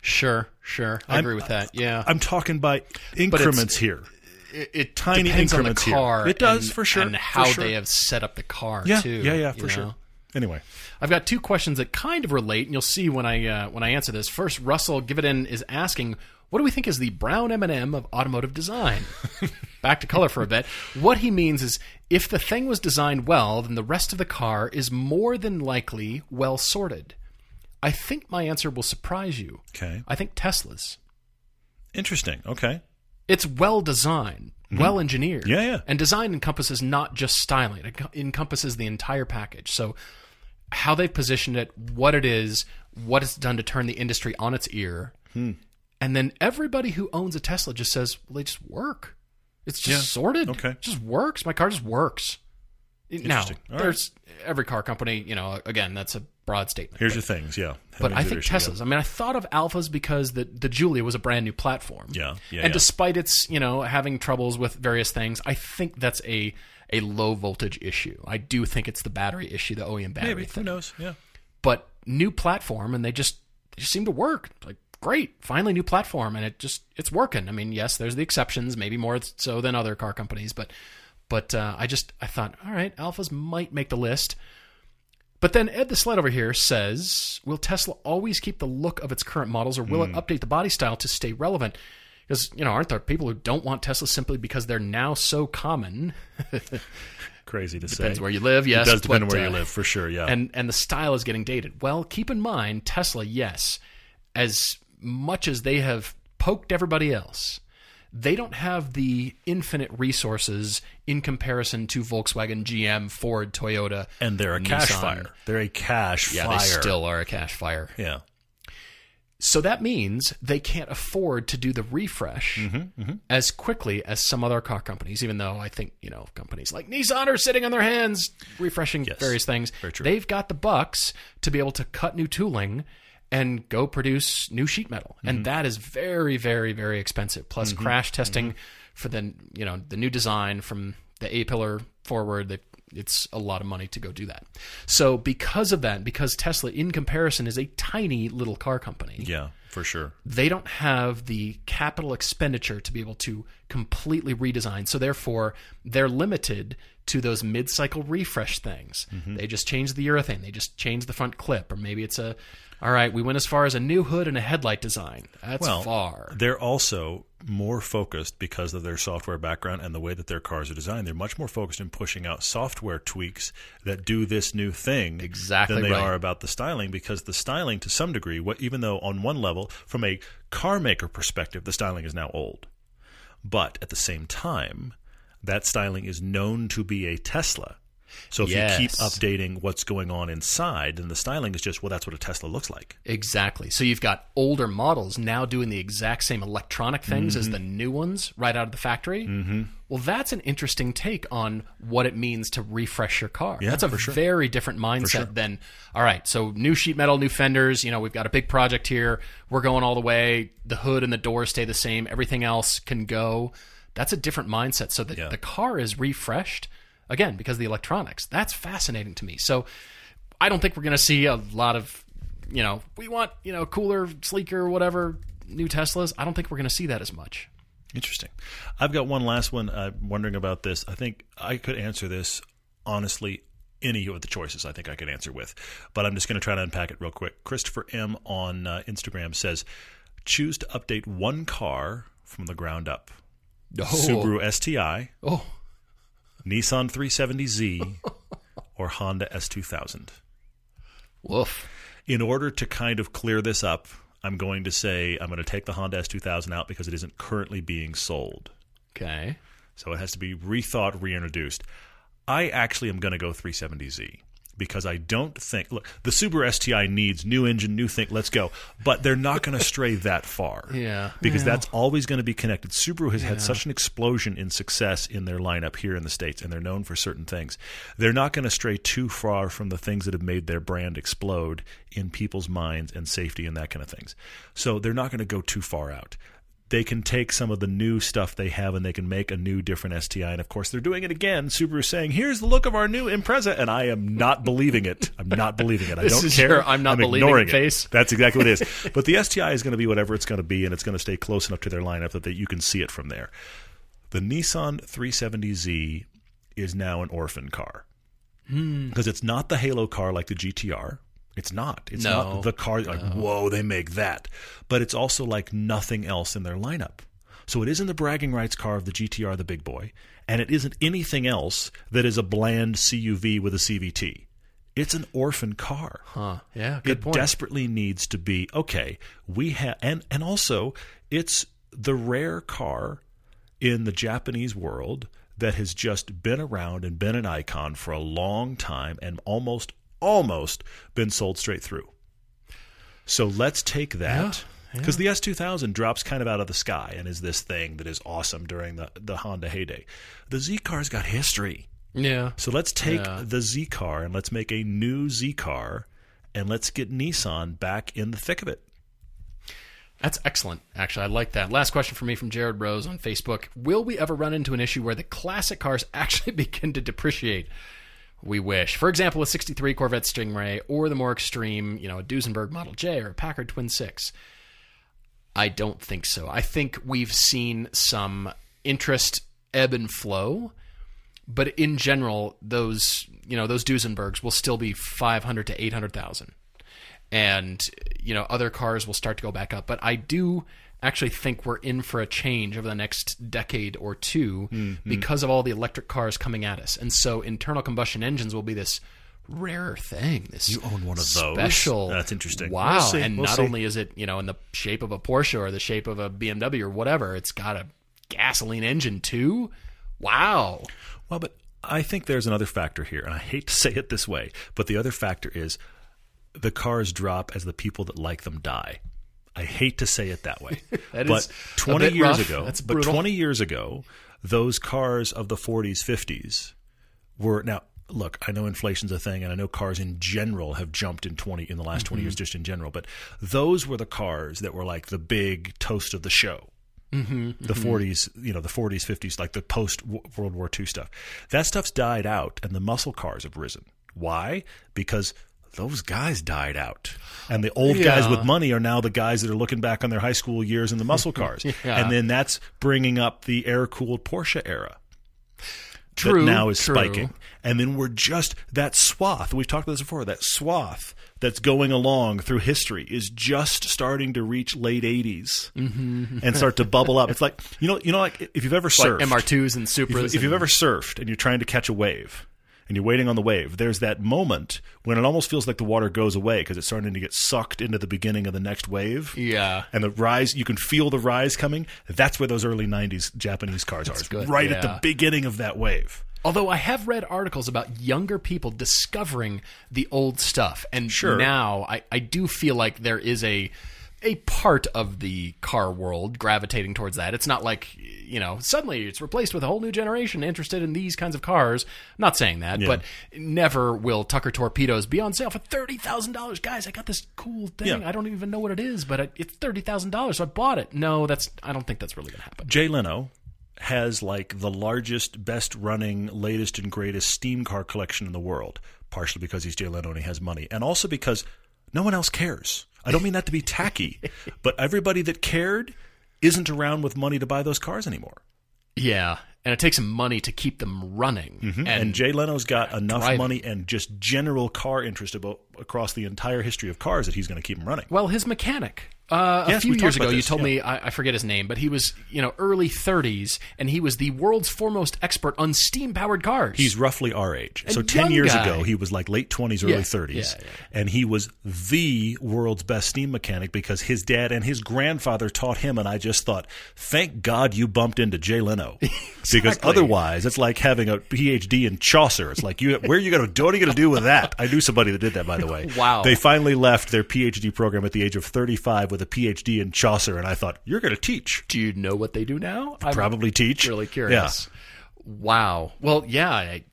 Speaker 2: Sure, sure. I agree with that. Yeah.
Speaker 1: I'm talking by increments here.
Speaker 2: it, it
Speaker 1: tiny
Speaker 2: depends on the
Speaker 1: increments here.
Speaker 2: car.
Speaker 1: It does,
Speaker 2: and-
Speaker 1: for sure,
Speaker 2: and how
Speaker 1: sure.
Speaker 2: they have set up the car
Speaker 1: Yeah,
Speaker 2: too.
Speaker 1: yeah, yeah, for sure.
Speaker 2: know?
Speaker 1: Anyway,
Speaker 2: I've got two questions that kind of relate, and you'll see when I uh, when I answer this. First, Russell In is asking, "What do we think is the brown M and m of automotive design?" Back to color for a bit. What he means is, if the thing was designed well, then the rest of the car is more than likely well sorted. I think my answer will surprise you.
Speaker 1: okay,
Speaker 2: I think Tesla's.
Speaker 1: interesting. Okay,
Speaker 2: It's well designed, well engineered.
Speaker 1: Mm-hmm. Yeah, yeah.
Speaker 2: And design encompasses not just styling; it encompasses the entire package. So, how they've positioned it, what it is, what it's done to turn the industry on its ear,
Speaker 1: Hmm.
Speaker 2: and then everybody who owns a Tesla just says, "Well, they just work. It's just
Speaker 1: Yeah.
Speaker 2: sorted.
Speaker 1: Okay.
Speaker 2: it just works. My car just works." Now,
Speaker 1: Interesting. All right.
Speaker 2: there's every car company. You know, again, that's a broad statement.
Speaker 1: Here's your things, yeah.
Speaker 2: But I think Teslas. I mean, I thought of Alfas because the the Giulia was a brand new platform.
Speaker 1: Yeah, yeah,
Speaker 2: and
Speaker 1: yeah.
Speaker 2: despite its you know having troubles with various things, I think that's a a low voltage issue. I do think it's the battery issue, the OEM battery
Speaker 1: Maybe. Who knows? Yeah.
Speaker 2: But new platform, and they just they just seem to work. Like great, finally new platform, and it just it's working. I mean, yes, there's the exceptions, maybe more so than other car companies, but but uh, I just I thought, all right, Alfas might make the list. But then Ed the Sled over here says, "Will Tesla always keep the look of its current models, or will it update the body style to stay relevant?" Because you know, aren't there people who don't want Tesla simply because they're now so common?
Speaker 1: Crazy to
Speaker 2: Depends
Speaker 1: say.
Speaker 2: Depends where you live. Yes,
Speaker 1: it does depend on
Speaker 2: but,
Speaker 1: where
Speaker 2: uh,
Speaker 1: you live, for sure. Yeah.
Speaker 2: and and the style is getting dated. Well, keep in mind Tesla, yes, as much as they have poked everybody else, they don't have the infinite resources in comparison to Volkswagen, GM, Ford, Toyota,
Speaker 1: And they're a cash fire. They're a cash
Speaker 2: Yeah,
Speaker 1: fire.
Speaker 2: they still are a cash fire.
Speaker 1: Yeah.
Speaker 2: So that means they can't afford to do the refresh
Speaker 1: Mm-hmm,
Speaker 2: as quickly as some other car companies, even though I think, you know, companies like Nissan are sitting on their hands refreshing various things.
Speaker 1: very true.
Speaker 2: They've got the bucks to be able to cut new tooling and go produce new sheet metal.
Speaker 1: Mm-hmm.
Speaker 2: And that is very, very, very expensive. Plus crash testing for the you know, the new design from the A pillar forward, they it's a lot of money to go do that. So because of that, because Tesla in comparison is a tiny little car company,
Speaker 1: Yeah, for sure.
Speaker 2: they don't have the capital expenditure to be able to completely redesign. So therefore, they're limited to those mid-cycle refresh things.
Speaker 1: Mm-hmm.
Speaker 2: They just change the urethane, they just change the front clip, or maybe it's a all right, we went as far as a new hood and a headlight design. That's
Speaker 1: Well,
Speaker 2: far.
Speaker 1: They're also more focused because of their software background and the way that their cars are designed. They're much more focused in pushing out software tweaks that do this new thing
Speaker 2: Exactly
Speaker 1: than they
Speaker 2: right.
Speaker 1: are about the styling because the styling to some degree, what even though on one level from a car maker perspective the styling is now old. But at the same time, that styling is known to be a Tesla. So if you keep updating what's going on inside, then the styling is just well that's what a Tesla looks like.
Speaker 2: Exactly. So you've got older models now doing the exact same electronic things
Speaker 1: Mm-hmm.
Speaker 2: as the new ones right out of the factory. Mm-hmm. Well, that's an interesting take on what it means to refresh your car.
Speaker 1: Yeah,
Speaker 2: that's a
Speaker 1: sure.
Speaker 2: very different mindset than, all right, so new sheet metal, new fenders, you know, we've got a big project here. We're going all the way. The hood and the doors stay the same. Everything else can go. That's a different mindset. So the,
Speaker 1: Yeah.
Speaker 2: the car is refreshed again because of the electronics. That's fascinating to me. So I don't think we're going to see a lot of, you know, we want, you know, cooler, sleeker, whatever, new Teslas. I don't think we're going to see that as much.
Speaker 1: Interesting. I've got one last one. I'm wondering about this. I think I could answer this honestly. Any of the choices I think I could answer with, but I'm just going to try to unpack it real quick. Christopher M on uh, Instagram says, "Choose to update one car from the ground up: Subaru STI,
Speaker 2: Oh,
Speaker 1: Nissan 370Z, or Honda S2000."
Speaker 2: woof.
Speaker 1: In order to kind of clear this up, I'm going to say I'm going to take the Honda S2000 out because it isn't currently being sold.
Speaker 2: Okay.
Speaker 1: So it has to be rethought, reintroduced. I actually am going to go 370Z because I don't think look the Subaru STI needs new engine, new thing. Let's go, but they're not going to stray that far.
Speaker 2: Yeah.
Speaker 1: because that's always going to be connected. Subaru has had such an explosion in success in their lineup here in the states, and they're known for certain things. They're not going to stray too far from the things that have made their brand explode in people's minds and safety and that kind of things. So they're not going to go too far out they can take some of the new stuff they have and they can make a new different STI. And of course, they're doing it again. Subaru saying, "Here's the look of our new Impreza," and I am not believing it. I'm not believing it. I don't care.
Speaker 2: I'm not believing
Speaker 1: ignoring
Speaker 2: it face.
Speaker 1: That's exactly what it is. but the STI is going to be whatever it's going to be, and it's going to stay close enough to their lineup that they, you can see it from there. The Nissan 370Z is now an orphan car
Speaker 2: Hmm.
Speaker 1: because it's not the Halo car like the GTR. It's not. It's
Speaker 2: No.
Speaker 1: not the car like whoa they make that, but it's also like nothing else in their lineup. So it isn't the bragging rights car of the GTR, the big boy, and it isn't anything else that is a bland CUV with a CVT. It's an orphan car.
Speaker 2: Huh. Yeah. Good
Speaker 1: it
Speaker 2: point.
Speaker 1: desperately needs to be okay. We have and and also it's the rare car in the Japanese world that has just been around and been an icon for a long time and almost almost been sold straight through. So let's take that because the S2000 drops kind of out of the sky and is this thing that is awesome during the the Honda heyday. The Z car's got history.
Speaker 2: yeah.
Speaker 1: So let's take
Speaker 2: Yeah.
Speaker 1: the Z car and let's make a new Z car and let's get Nissan back in the thick of it.
Speaker 2: That's excellent, actually. I like that. Last question for me from Jared Rose on Facebook. Will we ever run into an issue where the classic cars actually begin to depreciate? We wish. For example, a 63 Corvette Stingray or the more extreme, you know, a Duesenberg Model J or a Packard Twin 6. I don't think so. I think we've seen some interest ebb and flow, but in general, those, you know, those Duesenbergs will still be 500 to 800,000 and you know other cars will start to go back up but i do actually think we're in for a change over the next decade or 2
Speaker 1: Mm-hmm.
Speaker 2: because of all the electric cars coming at us and so internal combustion engines will be this rare thing this
Speaker 1: You own one of those?
Speaker 2: special
Speaker 1: That's interesting.
Speaker 2: wow
Speaker 1: We'll
Speaker 2: and
Speaker 1: We'll
Speaker 2: not
Speaker 1: see.
Speaker 2: only is it you know in the shape of a porsche or the shape of a bmw or whatever it's got a gasoline engine too wow
Speaker 1: Well, but I think there's another factor here, and I hate to say it this way, but the other factor is the cars drop as the people that like them die. I hate to say it that way,
Speaker 2: That
Speaker 1: but
Speaker 2: is a
Speaker 1: 20
Speaker 2: bit
Speaker 1: years
Speaker 2: rough.
Speaker 1: ago,
Speaker 2: That's
Speaker 1: but
Speaker 2: brutal.
Speaker 1: 20 years ago, those cars of the 40s, 50s were now. Look, I know inflation's a thing, and I know cars in general have jumped in twenty in the last 20 years,
Speaker 2: Mm-hmm.
Speaker 1: just in general. But those were the cars that were like the big toast of the show
Speaker 2: Mm-hmm,
Speaker 1: the 40s, you know, the 40s, 50s, like the post World War II stuff. That stuff's died out, and the muscle cars have risen. Why? Because those guys died out. And the old guys with money are now the guys that are looking back on their high school years in the muscle cars.
Speaker 2: Yeah.
Speaker 1: And then that's bringing up the air cooled Porsche era
Speaker 2: true
Speaker 1: that now is
Speaker 2: true.
Speaker 1: spiking. And then we're just that swath. We've talked about this before. That swath that's going along through history is just starting to reach late 80s and start to bubble up. It's like you know, you know, like if you've ever
Speaker 2: Mm-hmm. like
Speaker 1: surfed,
Speaker 2: mr2s and
Speaker 1: if,
Speaker 2: supras
Speaker 1: if you've ever surfed and you're trying to catch a wave and you're waiting on the wave, there's that moment when it almost feels like the water goes away because it's starting to get sucked into the beginning of the next wave.
Speaker 2: yeah
Speaker 1: And the rise, you can feel the rise coming. That's where those early 90s Japanese cars are.
Speaker 2: Good,
Speaker 1: right at the beginning of that wave.
Speaker 2: Although I have read articles about younger people discovering the old stuff, and
Speaker 1: Sure.
Speaker 2: now I, I do feel like there is a a part of the car world gravitating towards that. It's not like you know suddenly it's replaced with a whole new generation interested in these kinds of cars. I'm not saying that, but never will Tucker torpedoes be on sale for thirty thousand dollars. Guys, I got this cool thing.
Speaker 1: Yeah.
Speaker 2: I don't even know what it is, but it's thirty thousand dollars, so I bought it. No, that's I don't think that's really going to happen.
Speaker 1: Jay Leno has like the largest, best running, latest and greatest steam car collection in the world, partially because he's Jay Leno and he has money, and also because no one else cares. I don't mean that to be tacky, but everybody that cared isn't around with money to buy those cars anymore.
Speaker 2: Yeah, and it takes money to keep them running.
Speaker 1: Mm-hmm. And, Jay Leno's got enough
Speaker 2: driving.
Speaker 1: money and just general car interest about across the entire history of cars that he's going to keep them running.
Speaker 2: Well, his mechanic. Uh, a
Speaker 1: Yes,
Speaker 2: few years ago, you told
Speaker 1: yeah.
Speaker 2: me I, I forget his name, but he was you know early 30s, and he was the world's foremost expert on steam powered cars.
Speaker 1: He's roughly our age. so 10 years
Speaker 2: guy.
Speaker 1: ago, he was like late 20s, early
Speaker 2: Yeah,
Speaker 1: 30s.
Speaker 2: yeah.
Speaker 1: And he was the world's best steam mechanic because his dad and his grandfather taught him. And I just thought, thank God you bumped into Jay Leno. Because otherwise, it's like having a PhD in Chaucer. It's like, you, where are you going to, what are you going to do with that? I knew somebody that did that, by the way.
Speaker 2: Wow.
Speaker 1: They finally left their PhD program at the age of 35 with a PhD in Chaucer. And I thought, you're going to teach.
Speaker 2: Do you know what they do now? I'm
Speaker 1: Probably teach.
Speaker 2: really curious. Wow. Well, yeah. I,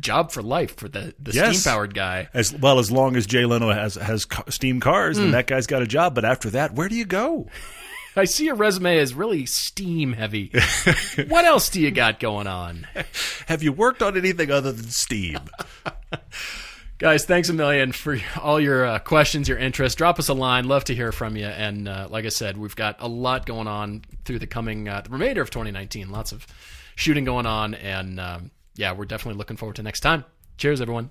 Speaker 2: job for life for the the
Speaker 1: Yes.
Speaker 2: steam powered guy.
Speaker 1: As well as long as Jay Leno has has steam cars, then hmm. that guy's got a job. But after that, where do you go?
Speaker 2: I see your resume is really steam heavy. what else do you got going on?
Speaker 1: Have you worked on anything other than steam?
Speaker 2: Guys, thanks a million for all your uh, questions, your interest. Drop us a line. Love to hear from you. And uh, like I said, we've got a lot going on through the coming, uh, the remainder of 2019. Lots of shooting going on. And um, yeah, we're definitely looking forward to next time. Cheers, everyone.